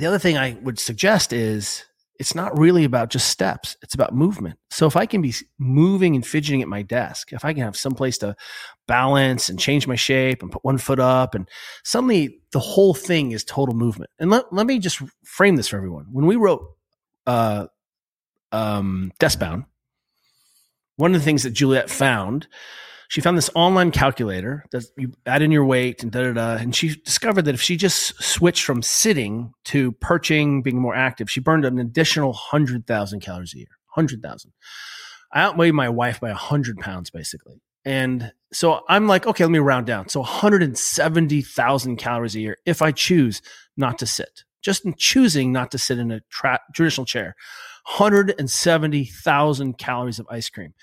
the other thing I would suggest is it's not really about just steps. It's about movement. So if I can be moving and fidgeting at my desk, if I can have some place to balance and change my shape and put one foot up and suddenly the whole thing is total movement. And let, let me just frame this for everyone. When we wrote uh, um, Deskbound, one of the things that Juliet found she found this online calculator that you add in your weight and da da da. And she discovered that if she just switched from sitting to perching, being more active, she burned an additional 100,000 calories a year. 100,000. I outweigh my wife by 100 pounds, basically. And so I'm like, okay, let me round down. So 170,000 calories a year if I choose not to sit. Just in choosing not to sit in a tra- traditional chair, 170,000 calories of ice cream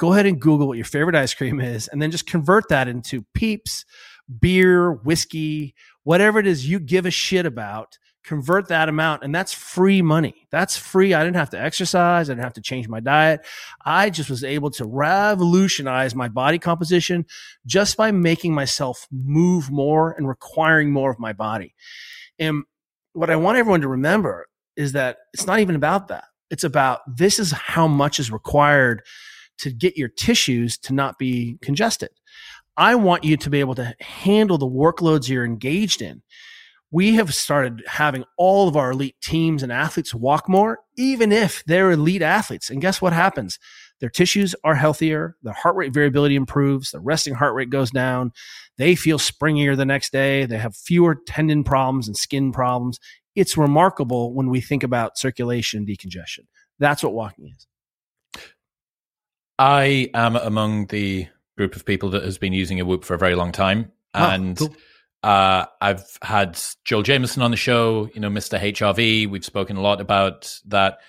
go ahead and Google what your favorite ice cream is, and then just convert that into peeps, beer, whiskey, whatever it is you give a shit about. Convert that amount, and that's free money. That's free. I didn't have to exercise. I didn't have to change my diet. I just was able to revolutionize my body composition just by making myself move more and requiring more of my body. And what I want everyone to remember is that it's not even about that. It's about this is how much is required to get your tissues to not be congested. I want you to be able to handle the workloads you're engaged in. We have started having all of our elite teams and athletes walk more, even if they're elite athletes. And guess what happens? Their tissues are healthier, their heart rate variability improves, the resting heart rate goes down, they feel springier the next day, they have fewer tendon problems and skin problems. It's remarkable when we think about circulation and decongestion. That's what walking is. I am among the group of people that has been using a Whoop for a very long time, and oh, cool. uh, I've had Joel Jamieson on the show. You know, Mister HRV. We've spoken a lot about that.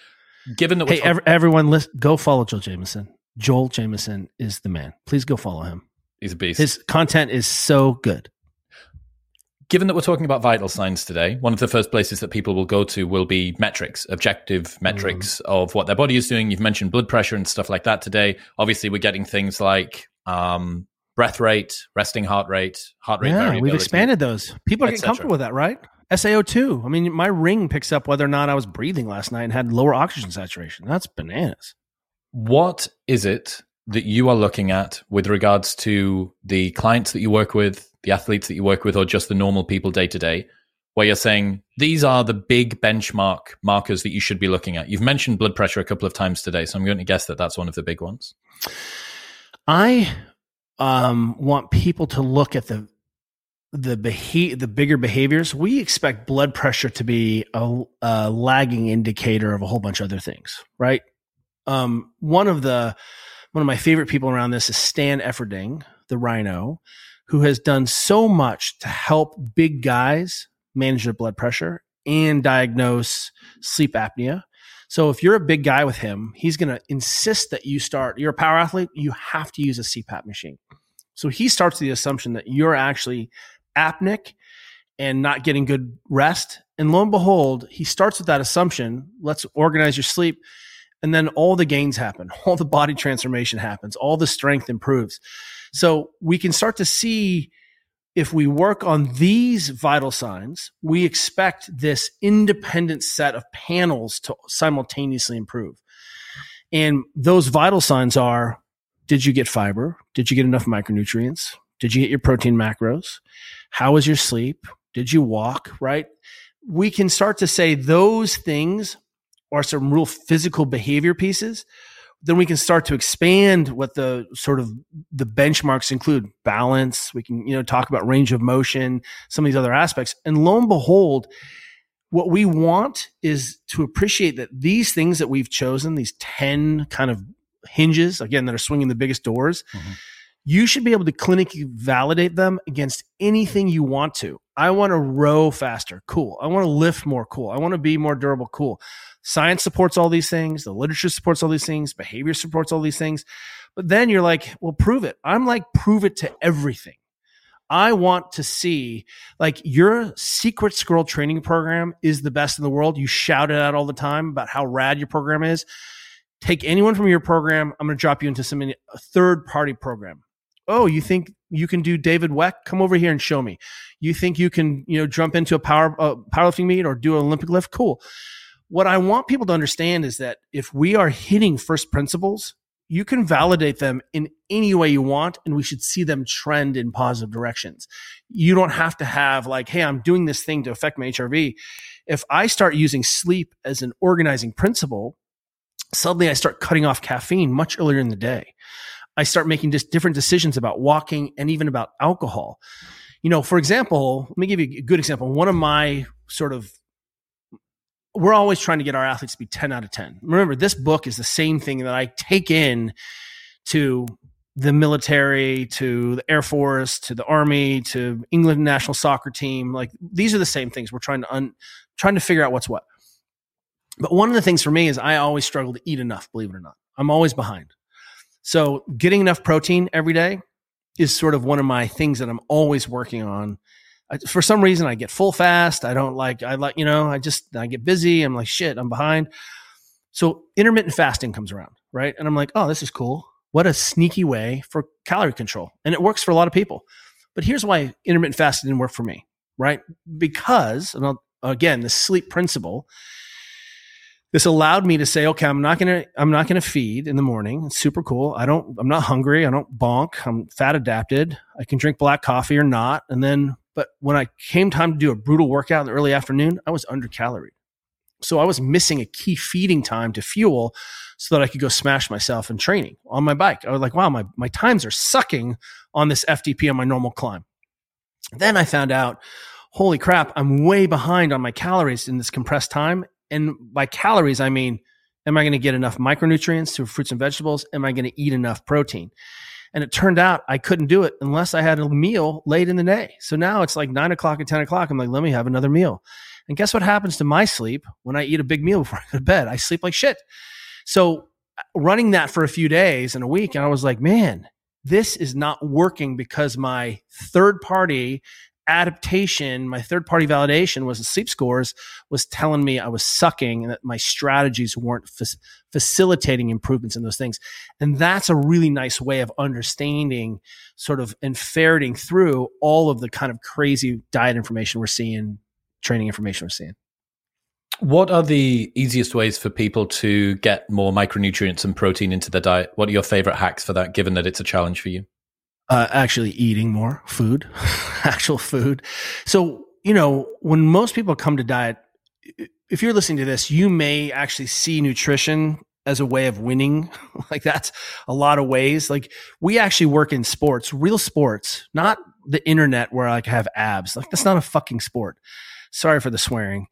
Given that, hey, talk- everyone, listen, go follow Joel Jamieson. Joel Jamieson is the man. Please go follow him. He's a beast. His content is so good. Given that we're talking about vital signs today, one of the first places that people will go to will be metrics, objective metrics mm. of what their body is doing. You've mentioned blood pressure and stuff like that today. Obviously, we're getting things like um, breath rate, resting heart rate, heart rate. Yeah, we've expanded those. People are getting comfortable with that, right? SaO2. I mean, my ring picks up whether or not I was breathing last night and had lower oxygen saturation. That's bananas. What is it that you are looking at with regards to the clients that you work with, the athletes that you work with, or just the normal people day to day, where you're saying these are the big benchmark markers that you should be looking at? You've mentioned blood pressure a couple of times today, so I'm going to guess that that's one of the big ones. I um, want people to look at the the the bigger behaviors. We expect blood pressure to be a, a lagging indicator of a whole bunch of other things, right? Um, one of the one of my favorite people around this is Stan Efferding, the Rhino, who has done so much to help big guys manage their blood pressure and diagnose sleep apnea. So if you're a big guy with him, he's going to insist that you start. You're a power athlete, you have to use a CPAP machine. So he starts with the assumption that you're actually apneic and not getting good rest. And lo and behold, he starts with that assumption. Let's organize your sleep. And then all the gains happen, all the body transformation happens, all the strength improves. So we can start to see if we work on these vital signs, we expect this independent set of panels to simultaneously improve. And those vital signs are did you get fiber? Did you get enough micronutrients? Did you get your protein macros? How was your sleep? Did you walk? Right? We can start to say those things are some real physical behavior pieces. Then we can start to expand what the sort of the benchmarks include balance. We can, you know, talk about range of motion, some of these other aspects. And lo and behold, what we want is to appreciate that these things that we've chosen, these 10 kind of hinges, again, that are swinging the biggest doors, mm-hmm you should be able to clinically validate them against anything you want to. I want to row faster. Cool. I want to lift more. Cool. I want to be more durable. Cool. Science supports all these things. The literature supports all these things. Behavior supports all these things. But then you're like, well, prove it. I'm like, prove it to everything. I want to see like your secret squirrel training program is the best in the world. You shout it out all the time about how rad your program is. Take anyone from your program. I'm going to drop you into some uh, third party program oh, you think you can do David Weck? Come over here and show me. You think you can, you know, jump into a power uh, powerlifting meet or do an Olympic lift? Cool. What I want people to understand is that if we are hitting first principles, you can validate them in any way you want, and we should see them trend in positive directions. You don't have to have like, hey, I'm doing this thing to affect my HRV. If I start using sleep as an organizing principle, suddenly I start cutting off caffeine much earlier in the day. I start making just different decisions about walking and even about alcohol. You know, for example, let me give you a good example. One of my sort of we're always trying to get our athletes to be 10 out of 10. Remember, this book is the same thing that I take in to the military, to the Air Force, to the Army, to England national soccer team. Like these are the same things. We're trying to un, trying to figure out what's what. But one of the things for me is I always struggle to eat enough, believe it or not. I'm always behind. So getting enough protein every day is sort of one of my things that I'm always working on. I, for some reason, I get full fast. I don't like, I like, you know, I just, I get busy. I'm like, shit, I'm behind. So intermittent fasting comes around, right? And I'm like, oh, this is cool. What a sneaky way for calorie control. And it works for a lot of people. But here's why intermittent fasting didn't work for me, right? Because, and I'll, again, the sleep principle this allowed me to say, okay, I'm not to, I'm not to feed in the morning. It's super cool. I don't, I'm not hungry. I don't bonk. I'm fat adapted. I can drink black coffee or not. And then, but when I came time to do a brutal workout in the early afternoon, I was under. So I was missing a key feeding time to fuel so that I could go smash myself in training on my bike. I was like, wow, my, my times are sucking on this FTP on my normal climb. Then I found out, holy crap, I'm way behind on my calories in this compressed time. And by calories, I mean, am I going to get enough micronutrients through fruits and vegetables? Am I going to eat enough protein? And it turned out I couldn't do it unless I had a meal late in the day. So now it's like nine o'clock and 10 o'clock. I'm like, let me have another meal. And guess what happens to my sleep when I eat a big meal before I go to bed? I sleep like shit. So uh, running that for a few days and a week, and I was like, man, this is not working because my third party adaptation, my third party validation was the sleep scores was telling me I was sucking and that my strategies weren't fa- facilitating improvements in those things. And that's a really nice way of understanding sort of and ferreting through all of the kind of crazy diet information we're seeing, training information we're seeing. What are the easiest ways for people to get more micronutrients and protein into their diet? What are your favorite hacks for that, given that it's a challenge for you? Uh, actually, eating more food, actual food. So, you know, when most people come to diet, if you're listening to this, you may actually see nutrition as a way of winning. like that's a lot of ways. Like we actually work in sports, real sports, not the internet where I have abs. Like that's not a fucking sport. Sorry for the swearing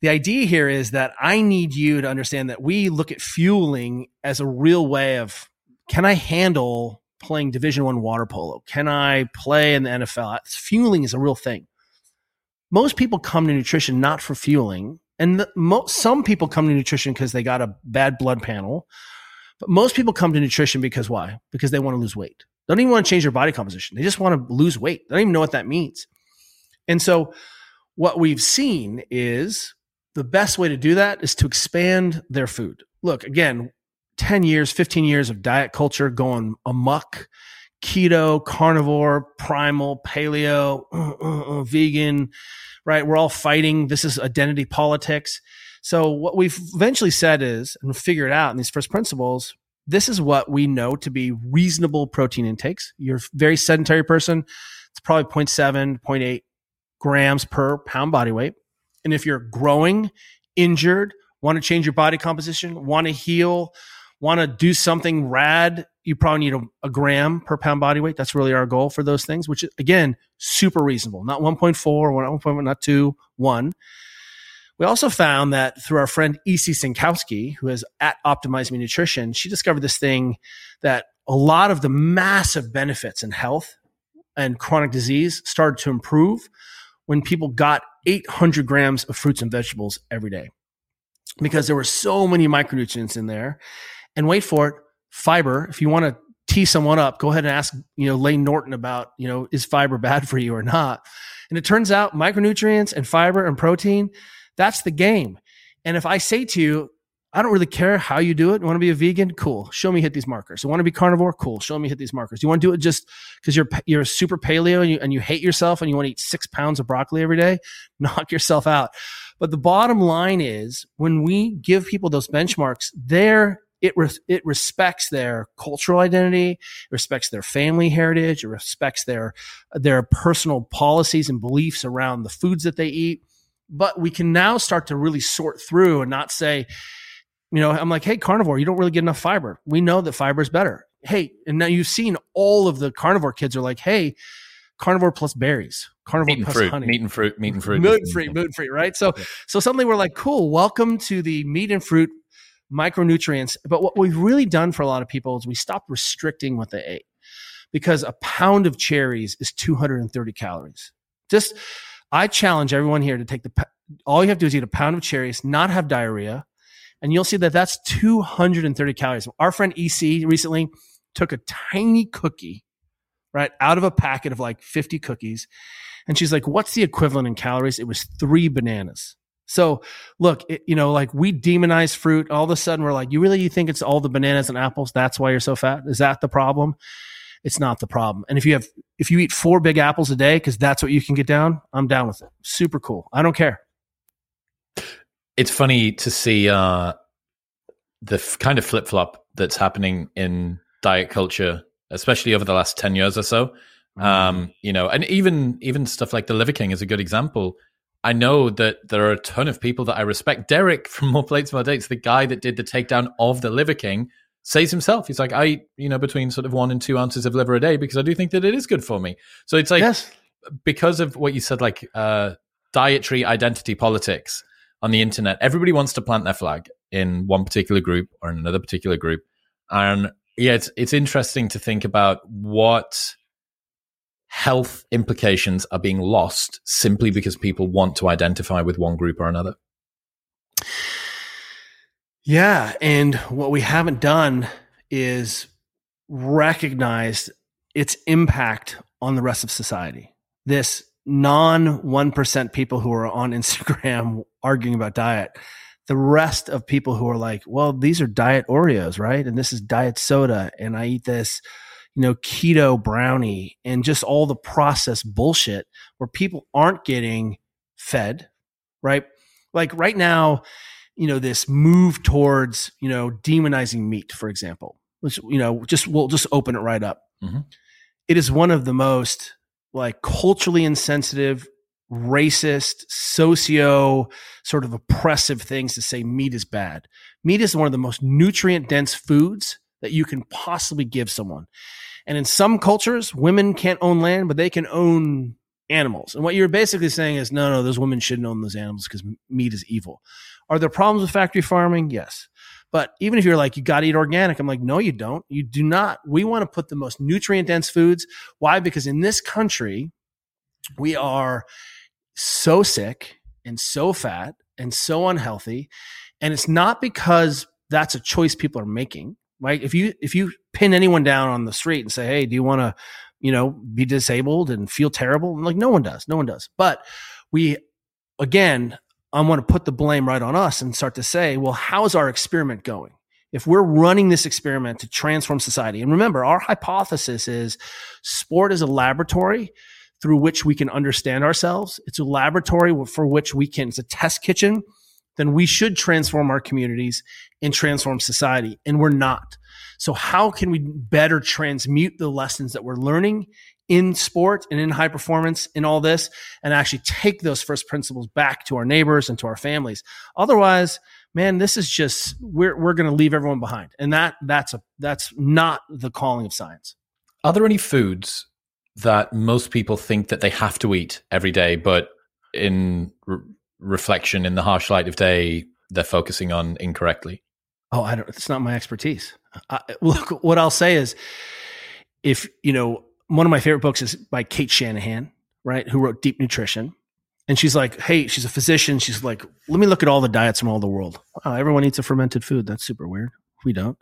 the idea here is that I need you to understand that we look at fueling as a real way of can I handle playing division one water polo? Can I play in the NFL? Fueling is a real thing. Most people come to nutrition not for fueling. And the, mo- some people come to nutrition because they got a bad blood panel. But most people come to nutrition because why? Because they want to lose weight. They don't even want to change their body composition. They just want to lose weight. They don't even know what that means. And so what we've seen is the best way to do that is to expand their food. Look, again, 10 years, 15 years of diet culture going amuck, keto, carnivore, primal, paleo, uh, uh, uh, vegan, right? We're all fighting. This is identity politics. So what we've eventually said is, and figured out in these first principles, this is what we know to be reasonable protein intakes. You're a very sedentary person. It's probably 0.7, 0.8 grams per pound body weight. And if you're growing, injured, want to change your body composition, want to heal, want to do something rad, you probably need a, a, gram per pound body weight. That's really our goal for those things, which again, super reasonable. Not 1.4, 1.1, not 2, 1. We also found that through our friend EC Synkowski, who is at Optimize Me Nutrition, she discovered this thing that a lot of the massive benefits in health and chronic disease started to improve when people got 800 grams of fruits and vegetables every day because there were so many micronutrients in there. And wait for it, fiber. If you want to tee someone up, go ahead and ask, you know, Layne Norton about, you know, is fiber bad for you or not? And it turns out micronutrients and fiber and protein, that's the game. And if I say to you, I don't really care how you do it. You want to be a vegan? Cool. Show me hit these markers. You want to be carnivore? Cool. Show me hit these markers. You want to do it just because you're you're super paleo and you, and you hate yourself and you want to eat six pounds of broccoli every day? Knock yourself out. But the bottom line is when we give people those benchmarks, there it re- it respects their cultural identity, respects their family heritage, it respects their their personal policies and beliefs around the foods that they eat. But we can now start to really sort through and not say, you know, I'm like, hey, carnivore, you don't really get enough fiber. We know that fiber is better. Hey, and now you've seen all of the carnivore kids are like, hey, carnivore plus berries, carnivore meat plus fruit, honey, meat and fruit, meat and fruit, meat and fruit, meat and fruit, right? So, so suddenly we're like, cool, welcome to the meat and fruit micronutrients. But what we've really done for a lot of people is we stopped restricting what they ate because a pound of cherries is 230 calories. Just, I challenge everyone here to take the, all you have to do is eat a pound of cherries, not have diarrhea, and you'll see that that's 230 calories. Our friend EC recently took a tiny cookie, right, out of a packet of like 50 cookies. And she's like, what's the equivalent in calories? It was three bananas. So look, it, you know, like we demonize fruit. All of a sudden we're like, you really you think it's all the bananas and apples? That's why you're so fat? Is that the problem? It's not the problem. And if you have, if you eat four big apples a day, because that's what you can get down, I'm down with it. Super cool. I don't care it's funny to see uh, the f- kind of flip flop that's happening in diet culture, especially over the last ten years or so. Mm-hmm. Um, you know, and even even stuff like the Liver King is a good example. I know that there are a ton of people that I respect. Derek from More Plates More Dates, the guy that did the takedown of the Liver King, says himself, he's like, I eat, you know, between sort of one and two ounces of liver a day because I do think that it is good for me. So it's like yes. because of what you said, like uh, dietary identity politics on the internet, everybody wants to plant their flag in one particular group or in another particular group. And yeah, it's it's interesting to think about what health implications are being lost simply because people want to identify with one group or another. Yeah. And what we haven't done is recognize its impact on the rest of society. This non 1% people who are on Instagram arguing about diet, the rest of people who are like, well, these are diet Oreos, right? And this is diet soda. And I eat this you know, keto brownie and just all the processed bullshit where people aren't getting fed, right? Like right now, you know, this move towards, you know, demonizing meat, for example, which, you know, just we'll just open it right up. Mm-hmm. It is one of the most like culturally insensitive, racist, socio sort of oppressive things to say meat is bad. Meat is one of the most nutrient dense foods that you can possibly give someone. And in some cultures, women can't own land, but they can own animals. And what you're basically saying is, no, no, those women shouldn't own those animals because meat is evil. Are there problems with factory farming? Yes. But even if you're like, you got to eat organic, I'm like, no, you don't. You do not. We want to put the most nutrient dense foods. Why? Because in this country, we are so sick and so fat and so unhealthy. And it's not because that's a choice people are making right? If you if you pin anyone down on the street and say, "Hey, do you want to, you know, be disabled and feel terrible?" I'm like, no one does, no one does. But we, again, I want to put the blame right on us and start to say, well, how's our experiment going? If we're running this experiment to transform society, and remember, our hypothesis is sport is a laboratory through which we can understand ourselves. It's a laboratory for which we can, it's a test kitchen then we should transform our communities and transform society. And we're not. So how can we better transmute the lessons that we're learning in sport and in high performance in all this and actually take those first principles back to our neighbors and to our families? Otherwise, man, this is just, we're, we're going to leave everyone behind. And that, that's a, that's not the calling of science. Are there any foods that most people think that they have to eat every day, but in reflection in the harsh light of day they're focusing on incorrectly? Oh, I don't. It's not my expertise. I, look, what I'll say is, if you know, one of my favorite books is by Cate Shanahan, right, who wrote Deep Nutrition, and she's like, hey, she's a physician. She's like, let me look at all the diets from all the world. Wow, everyone eats a fermented food. That's super weird. We don't.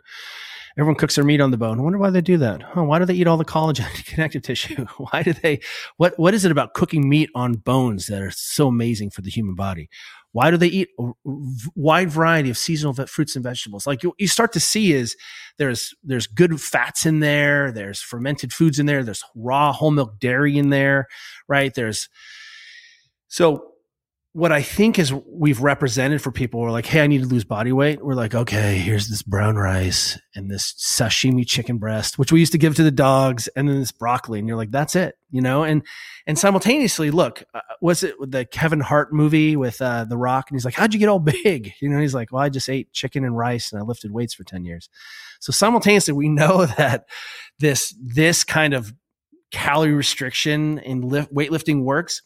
Everyone cooks their meat on the bone. I wonder why they do that. Huh, why do they eat all the collagen and connective tissue? Why do they, what, what is it about cooking meat on bones that are so amazing for the human body? Why do they eat a wide variety of seasonal fruits and vegetables? Like you, you start to see is there's, there's good fats in there. There's fermented foods in there. There's raw whole milk dairy in there, right? There's, so what I think is we've represented for people who are like, Hey, I need to lose body weight. We're like, okay, here's this brown rice and this sashimi chicken breast, which we used to give to the dogs and then this broccoli. And you're like, that's it, you know? And, and simultaneously, look, uh, was it with the Kevin Hart movie with uh, The Rock? And he's like, how'd you get all big? You know, he's like, well, I just ate chicken and rice and I lifted weights for 10 years. So simultaneously, we know that this, this kind of calorie restriction in lift, weightlifting works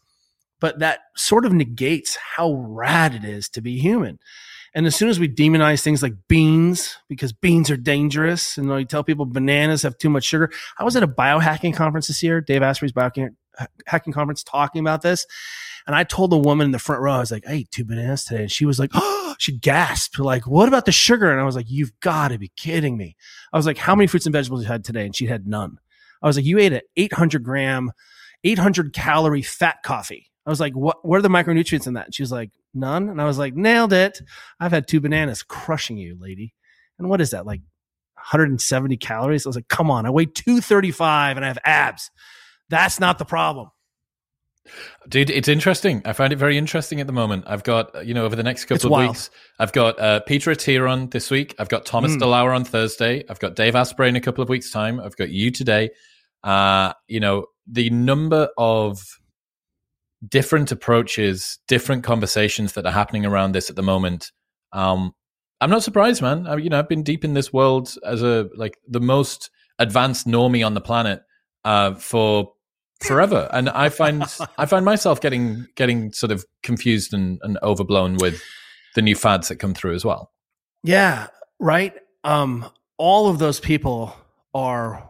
but that sort of negates how rad it is to be human. And as soon as we demonize things like beans, because beans are dangerous, and we tell people bananas have too much sugar. I was at a biohacking conference this year, Dave Asprey's biohacking conference, talking about this. And I told the woman in the front row, I was like, I ate two bananas today. And she was like, oh, she gasped, like, what about the sugar? And I was like, you've got to be kidding me. I was like, how many fruits and vegetables you had today? And she had none. I was like, you ate an 800 gram, 800 calorie fat coffee. I was like, what, what are the micronutrients in that? And she was like, none. And I was like, nailed it. I've had two bananas crushing you, lady. And what is that? Like 170 calories? I was like, come on. I weigh 235 and I have abs. That's not the problem. Dude, it's interesting. I find it very interesting at the moment. I've got, you know, over the next couple of weeks, I've got uh, Peter Attia on this week. I've got Thomas Mm. DeLauer on Thursday. I've got Dave Asprey in a couple of weeks' time. I've got you today. Uh, you know, the number of different approaches, different conversations that are happening around this at the moment. Um, I'm not surprised, man. I, you know, I've been deep in this world as a like the most advanced normie on the planet uh, for forever, and I find I find myself getting getting sort of confused and, and overblown with the new fads that come through as well. Yeah, right. Um, all of those people are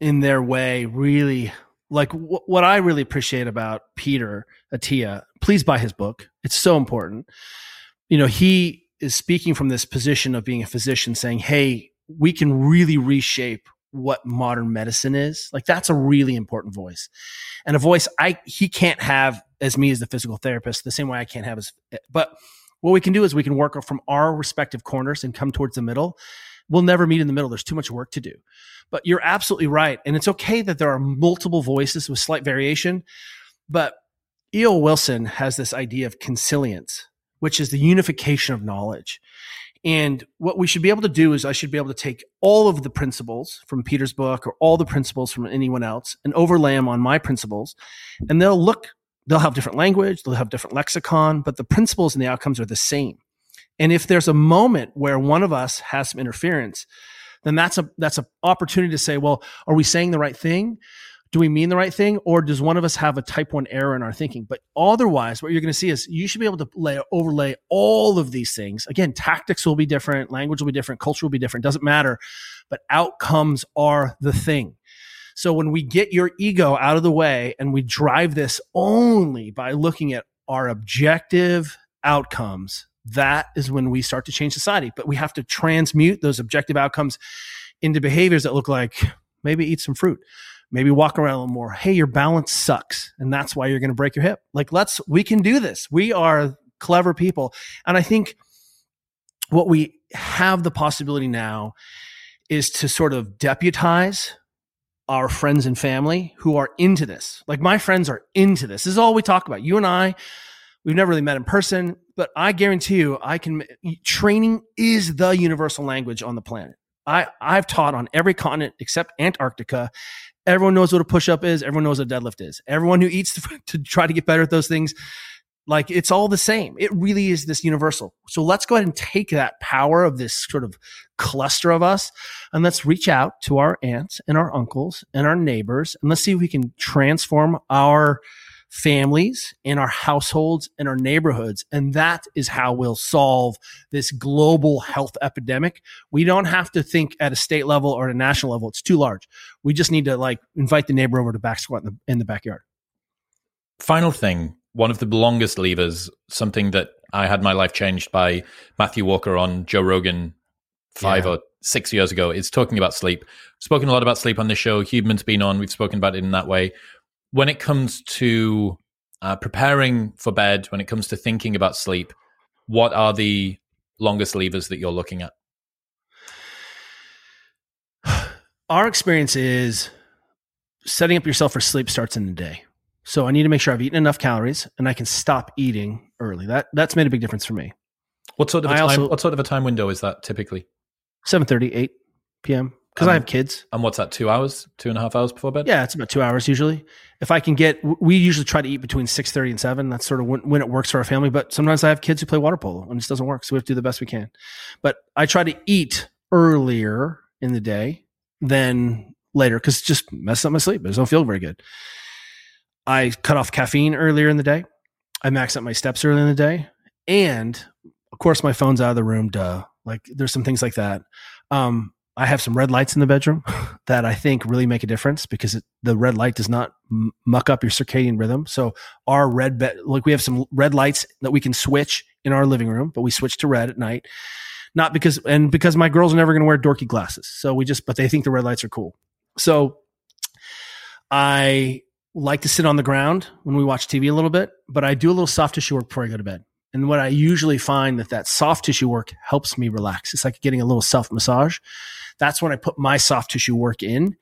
in their way really like w- what I really appreciate about Peter Attia. Please buy his book; it's so important. You know, he is speaking from this position of being a physician, saying, "Hey, we can really reshape." what modern medicine is like that's a really important voice and a voice i he can't have as me as the physical therapist the same way i can't have as eh, but what we can do is we can work from our respective corners and come towards the middle. We'll never meet in the middle. There's too much work to do. But you're absolutely right. And it's okay that there are multiple voices with slight variation. But E.O. Wilson has this idea of consilience, which is the unification of knowledge. And what we should be able to do is I should be able to take all of the principles from Peter's book or all the principles from anyone else and overlay them on my principles. And they'll look they'll have different language, they'll have different lexicon, but the principles and the outcomes are the same. And if there's a moment where one of us has some interference, then that's a that's an opportunity to say, well, are we saying the right thing? Do we mean the right thing, or does one of us have a type one error in our thinking? But otherwise, what you're going to see is you should be able to lay, overlay all of these things. Again, tactics will be different, language will be different, culture will be different. Doesn't matter, but outcomes are the thing. So when we get your ego out of the way and we drive this only by looking at our objective outcomes, that is when we start to change society. But we have to transmute those objective outcomes into behaviors that look like maybe eat some fruit, maybe walk around a little more. Hey, your balance sucks. And that's why you're going to break your hip. Like, let's, we can do this. We are clever people. And I think what we have the possibility now is to sort of deputize our friends and family who are into this. Like my friends are into this. This is all we talk about. You and I, we've never really met in person, but I guarantee you, I can. Training is the universal language on the planet. I I've taught on every continent except Antarctica. Everyone knows what a push up is. Everyone knows what a deadlift is. Everyone who eats to try to get better at those things, like it's all the same. It really is this universal. So let's go ahead and take that power of this sort of cluster of us and let's reach out to our aunts and our uncles and our neighbors and let's see if we can transform our families in our households and our neighborhoods. And that is how we'll solve this global health epidemic. We don't have to think at a state level or at a national level. It's too large. We just need to like invite the neighbor over to back squat in the, in the backyard. Final thing, one of the longest levers, something that I had my life changed by Matthew Walker on Joe Rogan five Yeah. or six years ago is talking about sleep. Spoken a lot about sleep on this show. Huberman's been on. We've spoken about it in that way. When it comes to uh, preparing for bed, when it comes to thinking about sleep, what are the longest levers that you're looking at? Our experience is setting up yourself for sleep starts in the day. So I need to make sure I've eaten enough calories and I can stop eating early. That that's made a big difference for me. What sort of a I time, also- what sort of a time window is that typically? 7:30, 8 p.m. because I Um, have kids. And what's that? Two hours, two and a half hours before bed? Yeah, it's about two hours usually. If I can get, we usually try to eat between six thirty and seven. That's sort of when, when it works for our family. But sometimes I have kids who play water polo and it just doesn't work, so we have to do the best we can. But I try to eat earlier in the day than later because it just messes up my sleep. I just don't feel very good. I cut off caffeine earlier in the day. I max out my steps earlier in the day, and of course my phone's out of the room. Duh. Like there's some things like that. Um, I have some red lights in the bedroom that I think really make a difference because it, the red light does not m- muck up your circadian rhythm. So our red bed, like we have some red lights that we can switch in our living room, but we switch to red at night. Not because, and because my girls are never going to wear dorky glasses. So we just, but they think the red lights are cool. So I like to sit on the ground when we watch TV a little bit, but I do a little soft tissue work before I go to bed. And what I usually find that that soft tissue work helps me relax. It's like getting a little self massage. That's when I put my soft tissue work in.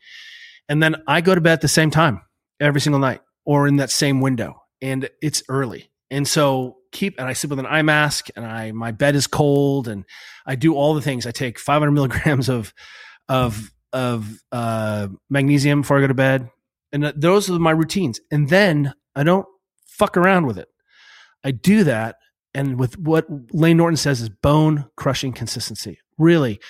And then I go to bed at the same time every single night or in that same window. and it's early. And so keep and I sleep with an eye mask and I my bed is cold and I do all the things. I take 500 milligrams of of of uh, magnesium before I go to bed, and those are my routines. And then I don't fuck around with it. I do that, and with what Layne Norton says is bone crushing consistency. Really,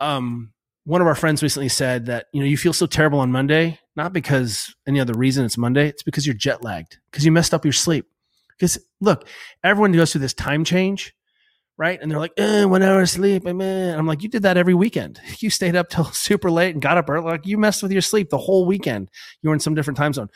um, one of our friends recently said that you know you feel so terrible on Monday, not because any other reason it's Monday. It's because you're jet lagged because you messed up your sleep. Because look, everyone goes through this time change, right? And they're like, eh, one hour sleep. I'm, eh. I'm like, you did that every weekend. You stayed up till super late and got up early. Like you messed with your sleep the whole weekend. You were in some different time zone.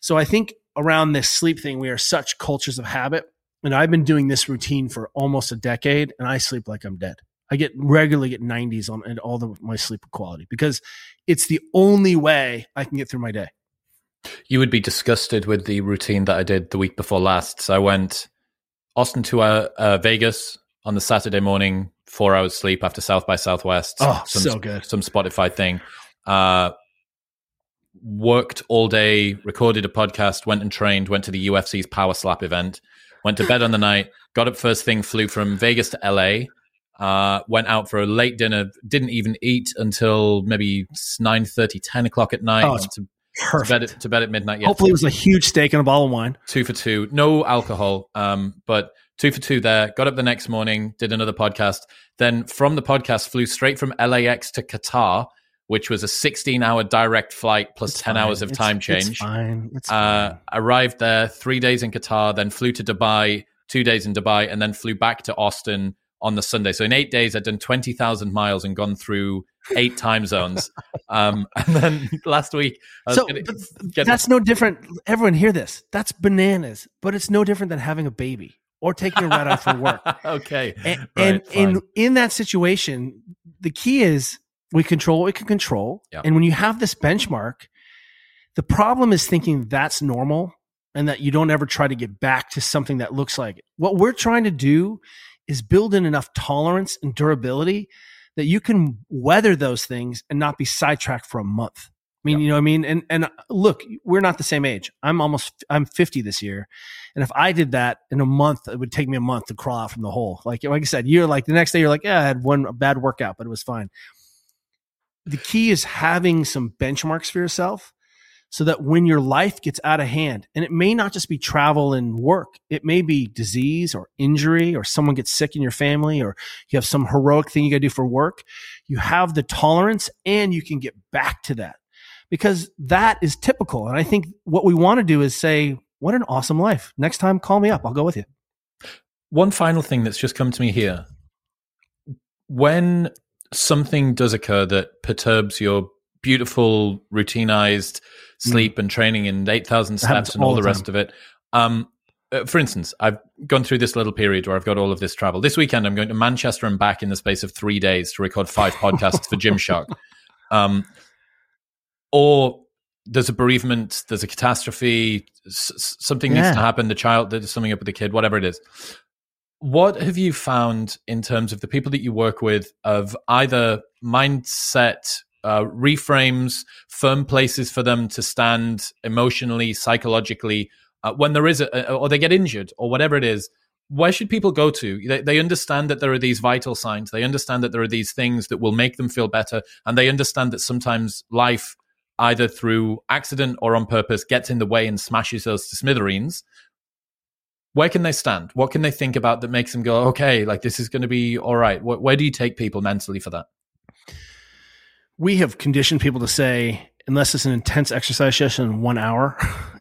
So I think around this sleep thing, we are such cultures of habit. And I've been doing this routine for almost a decade and I sleep like I'm dead. I get regularly get 90s on and all the, my sleep quality because it's the only way I can get through my day. You would be disgusted with the routine that I did the week before last. So I went Austin to uh, uh, Vegas on the Saturday morning, four hours sleep after South by Southwest. Oh, some, so good. Some Spotify thing. Uh, worked all day, recorded a podcast, went and trained, went to the UFC's Power Slap event, went to bed on the night, got up first thing, flew from Vegas to LA. Uh, went out for a late dinner, didn't even eat until maybe 9 30, 10 o'clock at night. Oh, to, to, bed at, to bed at midnight. Yeah, Hopefully, it was a huge steak and a bottle of wine. Two for two, no alcohol, um, but two for two there. Got up the next morning, did another podcast. Then from the podcast, flew straight from LAX to Qatar, which was a 16 hour direct flight plus It's 10 fine. hours of It's- time It's change. fine. It's Uh, fine. arrived there three days in Qatar, then flew to Dubai, two days in Dubai, and then flew back to Austin on the Sunday. So in eight days, I'd done 20,000 miles and gone through eight time zones. Um, and then last week, I was So gonna that's no different. Everyone hear this. That's bananas, but it's no different than having a baby or taking a red eye for work. okay. And, Right, and in in that situation, the key is we control what we can control. Yeah. And when you have this benchmark, the problem is thinking that's normal and that you don't ever try to get back to something that looks like it. What we're trying to do is build in enough tolerance and durability that you can weather those things and not be sidetracked for a month. I mean, Yeah. you know what I mean? And and uh, look, we're not the same age. I'm almost I'm 50 this year. And if I did that in a month, it would take me a month to crawl out from the hole. Like like I said, you're like the next day you're like, yeah, I had one bad workout, but it was fine. The key is having some benchmarks for yourself so that when your life gets out of hand, and it may not just be travel and work, it may be disease or injury or someone gets sick in your family or you have some heroic thing you got to do for work, you have the tolerance and you can get back to that because that is typical. And I think what we want to do is say, what an awesome life. Next time, call me up. I'll go with you. One final thing that's just come to me here. When something does occur that perturbs your beautiful routinized sleep and training and 8,000 steps and all, all the rest of it, um, uh, for instance, I've gone through this little period where I've got all of this travel. This weekend, I'm going to Manchester and back in the space of three days to record five podcasts for Gymshark. Um, or there's a bereavement, there's a catastrophe, s- something needs to happen. The child, there's something up with the kid, whatever it is. What have you found in terms of the people that you work with of either mindset uh, reframes, firm places for them to stand emotionally, psychologically, uh, when there is a, or they get injured or whatever it is? Where should people go to? They, they understand that there are these vital signs. They understand that there are these things that will make them feel better, and they understand that sometimes life either through accident or on purpose, gets in the way and smashes those to smithereens, where can they stand? What can they think about that makes them go, okay, like this is going to be all right? Where, where do you take people mentally for that? We have conditioned people to say, unless it's an intense exercise session in one hour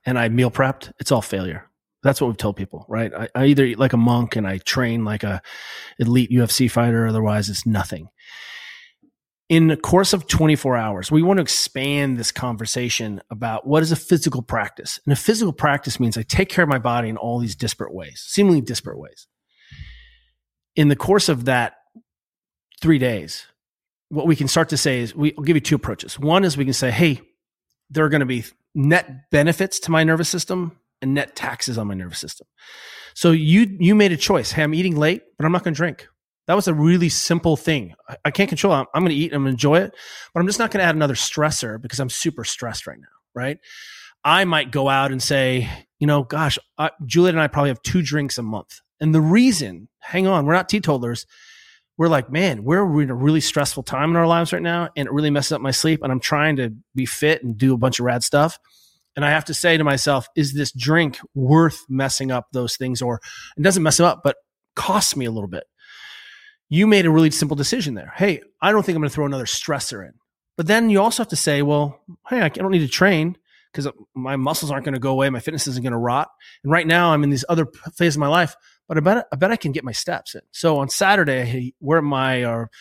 and I meal prepped, it's all failure. That's what we've told people, right? I, I either eat like a monk and I train like a elite UFC fighter, otherwise it's nothing. In the course of 24 hours, we want to expand this conversation about what is a physical practice. And a physical practice means I take care of my body in all these disparate ways, seemingly disparate ways. In the course of that three days, what we can start to say is we, will give you two approaches. One is we can say, hey, there are going to be net benefits to my nervous system and net taxes on my nervous system. So you you made a choice. Hey, I'm eating late, but I'm not going to drink. That was a really simple thing. I, I can't control. it. I'm, going to eat. I'm going to enjoy it, but I'm just not going to add another stressor because I'm super stressed right now. Right? I might go out and say, you know, gosh, uh, Juliet and I probably have two drinks a month. And the reason, hang on, we're not teetotalers. We're like, man, we're in a really stressful time in our lives right now, and it really messes up my sleep. And I'm trying to be fit and do a bunch of rad stuff. And I have to say to myself, is this drink worth messing up those things? Or it doesn't mess them up, but costs me a little bit. You made a really simple decision there. Hey, I don't think I'm going to throw another stressor in. But then you also have to say, well, hey, I don't need to train because my muscles aren't going to go away. My fitness isn't going to rot. And right now I'm in these other phases of my life, but I bet, I bet I can get my steps in. So on Saturday, we're at my, or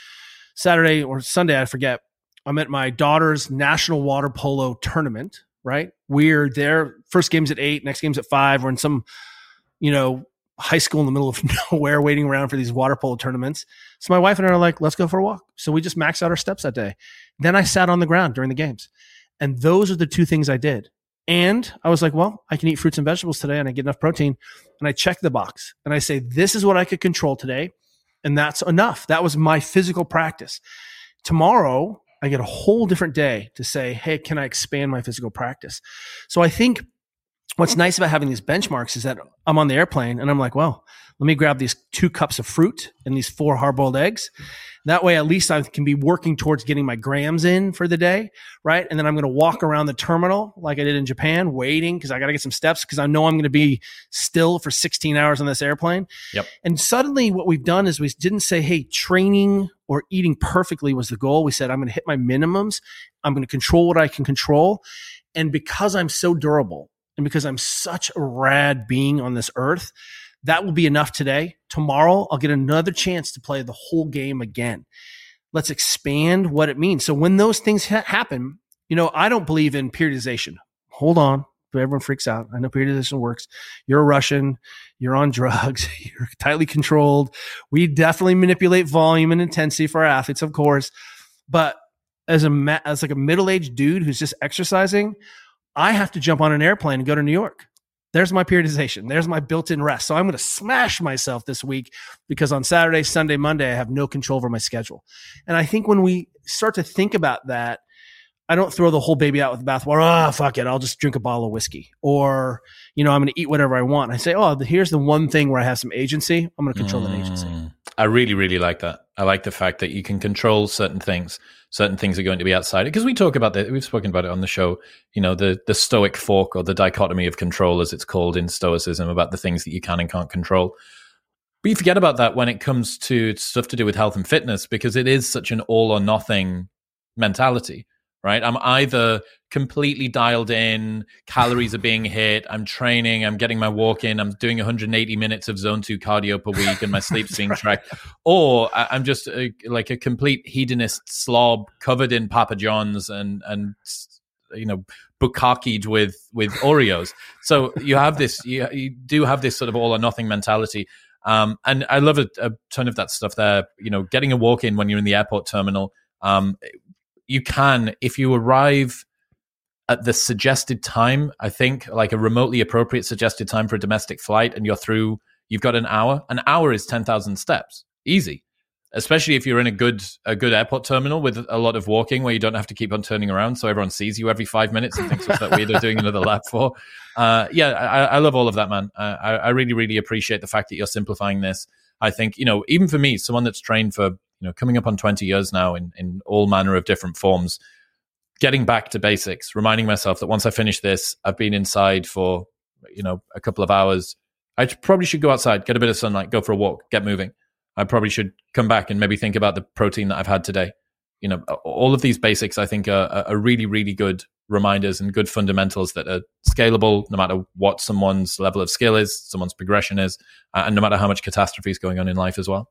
Saturday or Sunday, I forget, I'm at my daughter's national water polo tournament, right? We're there. First game's at eight, next game's at five. We're in some, you know, high school in the middle of nowhere waiting around for these water polo tournaments. So my wife and I are like, let's go for a walk. So we just maxed out our steps that day. Then I sat on the ground during the games. And those are the two things I did. And I was like, well, I can eat fruits and vegetables today and I get enough protein. And I check the box and I say, this is what I could control today. And that's enough. That was my physical practice. Tomorrow, I get a whole different day to say, hey, can I expand my physical practice? So I think what's nice about having these benchmarks is that I'm on the airplane and I'm like, well, let me grab these two cups of fruit and these four hard boiled eggs. That way, at least I can be working towards getting my grams in for the day, right? And then I'm going to walk around the terminal like I did in Japan, waiting because I got to get some steps because I know I'm going to be still for 16 hours on this airplane. Yep. And suddenly, what we've done is we didn't say, hey, training or eating perfectly was the goal. We said, I'm going to hit my minimums. I'm going to control what I can control. And because I'm so durable and because I'm such a rad being on this earth, that will be enough today. Tomorrow, I'll get another chance to play the whole game again. Let's expand what it means. So when those things ha- happen, you know, I don't believe in periodization. Hold on. Everyone freaks out. I know periodization works. You're a Russian. You're on drugs. You're tightly controlled. We definitely manipulate volume and intensity for our athletes, of course. But as a as like a middle aged dude who's just exercising, I have to jump on an airplane and go to New York there's my periodization. There's my built-in rest. So I'm going to smash myself this week because on Saturday, Sunday, Monday, I have no control over my schedule. And I think when we start to think about that, I don't throw the whole baby out with the bathwater. Ah, oh, fuck it. I'll just drink a bottle of whiskey or, you know, I'm going to eat whatever I want. I say, oh, here's the one thing where I have some agency. I'm going to control mm, that agency. Mm. I really, really like that. I like the fact that you can control certain things certain things are going to be outside it, because we talk about that we've spoken about it on the show you know the the stoic fork or the dichotomy of control as it's called in stoicism about the things that you can and can't control. But you forget about that when it comes to stuff to do with health and fitness because it is such an all or nothing mentality right? I'm either completely dialed in, calories are being hit, I'm training, I'm getting my walk in, I'm doing 180 minutes of zone two cardio per week, and my sleep's being tracked, or I'm just a, like a complete hedonist slob covered in Papa John's and and you know bukkakied with with Oreos. So you have this, you, you do have this sort of all or nothing mentality. Um, and I love a, a ton of that stuff there. You know, getting a walk in when you're in the airport terminal, um, you can if you arrive at the suggested time i think like a remotely appropriate suggested time for a domestic flight and you're through you've got an hour an hour is 10,000 steps. Easy. Especially if you're in a good a good airport terminal with a lot of walking where you don't have to keep on turning around so everyone sees you every five minutes and thinks what's that weirdo doing another lap for? Uh, yeah I, I, love all of that man. Uh, I, I really really appreciate the fact that you're simplifying this. I think you know even for me someone that's trained for you know, coming up on 20 years now in, in all manner of different forms, getting back to basics, reminding myself that once I finish this, I've been inside for, you know, a couple of hours. I probably should go outside, get a bit of sunlight, go for a walk, get moving. I probably should come back and maybe think about the protein that I've had today. You know, all of these basics I think are, are really, really good reminders and good fundamentals that are scalable no matter what someone's level of skill is, someone's progression is, and no matter how much catastrophe is going on in life as well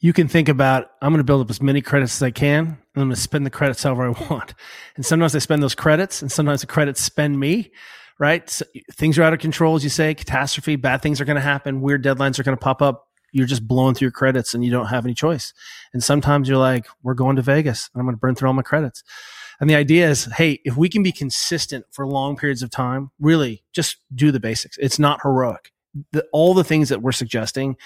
you can think about I'm going to build up as many credits as I can, and I'm going to spend the credits however I want. And sometimes I spend those credits, and sometimes the credits spend me. Right? So things are out of control, as you say. Catastrophe, bad things are going to happen. Weird deadlines are going to pop up. You're just blowing through your credits, and you don't have any choice. And sometimes you're like, "We're going to Vegas, and I'm going to burn through all my credits." And the idea is, hey, if we can be consistent for long periods of time, really just do the basics. It's not heroic. The, all the things that we're suggesting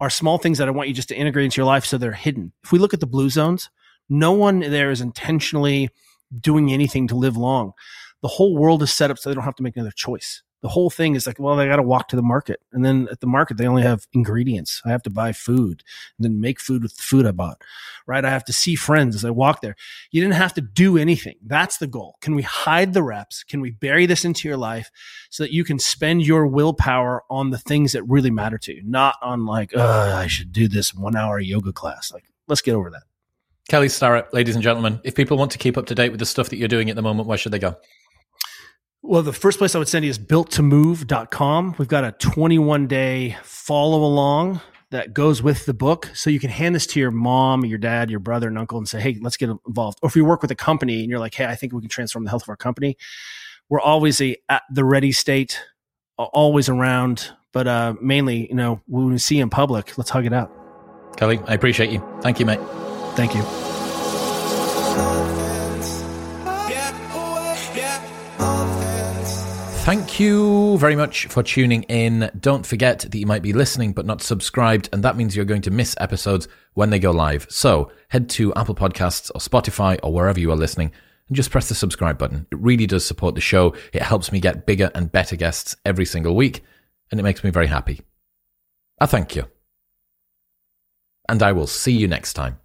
are small things that I want you just to integrate into your life so they're hidden. If we look at the blue zones, no one there is intentionally doing anything to live long. The whole world is set up so they don't have to make another choice. The whole thing is like, well, they got to walk to the market. And then at the market, they only have ingredients. I have to buy food and then make food with the food I bought, right? I have to see friends as I walk there. You didn't have to do anything. That's the goal. Can we hide the reps? Can we bury this into your life so that you can spend your willpower on the things that really matter to you, not on like, oh, I should do this one hour yoga class. Like, let's get over that. Kelly Starrett, ladies and gentlemen, if people want to keep up to date with the stuff that you're doing at the moment, where should they go? Well, the first place I would send you is builttomove.com. We've got a 21 day follow along that goes with the book. So you can hand this to your mom, your dad, your brother, and uncle and say, hey, let's get involved. Or if you work with a company and you're like, hey, I think we can transform the health of our company, we're always a, at the ready state, always around. But uh, mainly, you know, when we see in public, let's hug it out. Kelly, I appreciate you. Thank you, mate. Thank you. Thank you very much for tuning in. Don't forget that you might be listening but not subscribed, and that means you're going to miss episodes when they go live. So head to Apple Podcasts or Spotify or wherever you are listening and just press the subscribe button. It really does support the show. It helps me get bigger and better guests every single week, and it makes me very happy. I thank you and I will see you next time.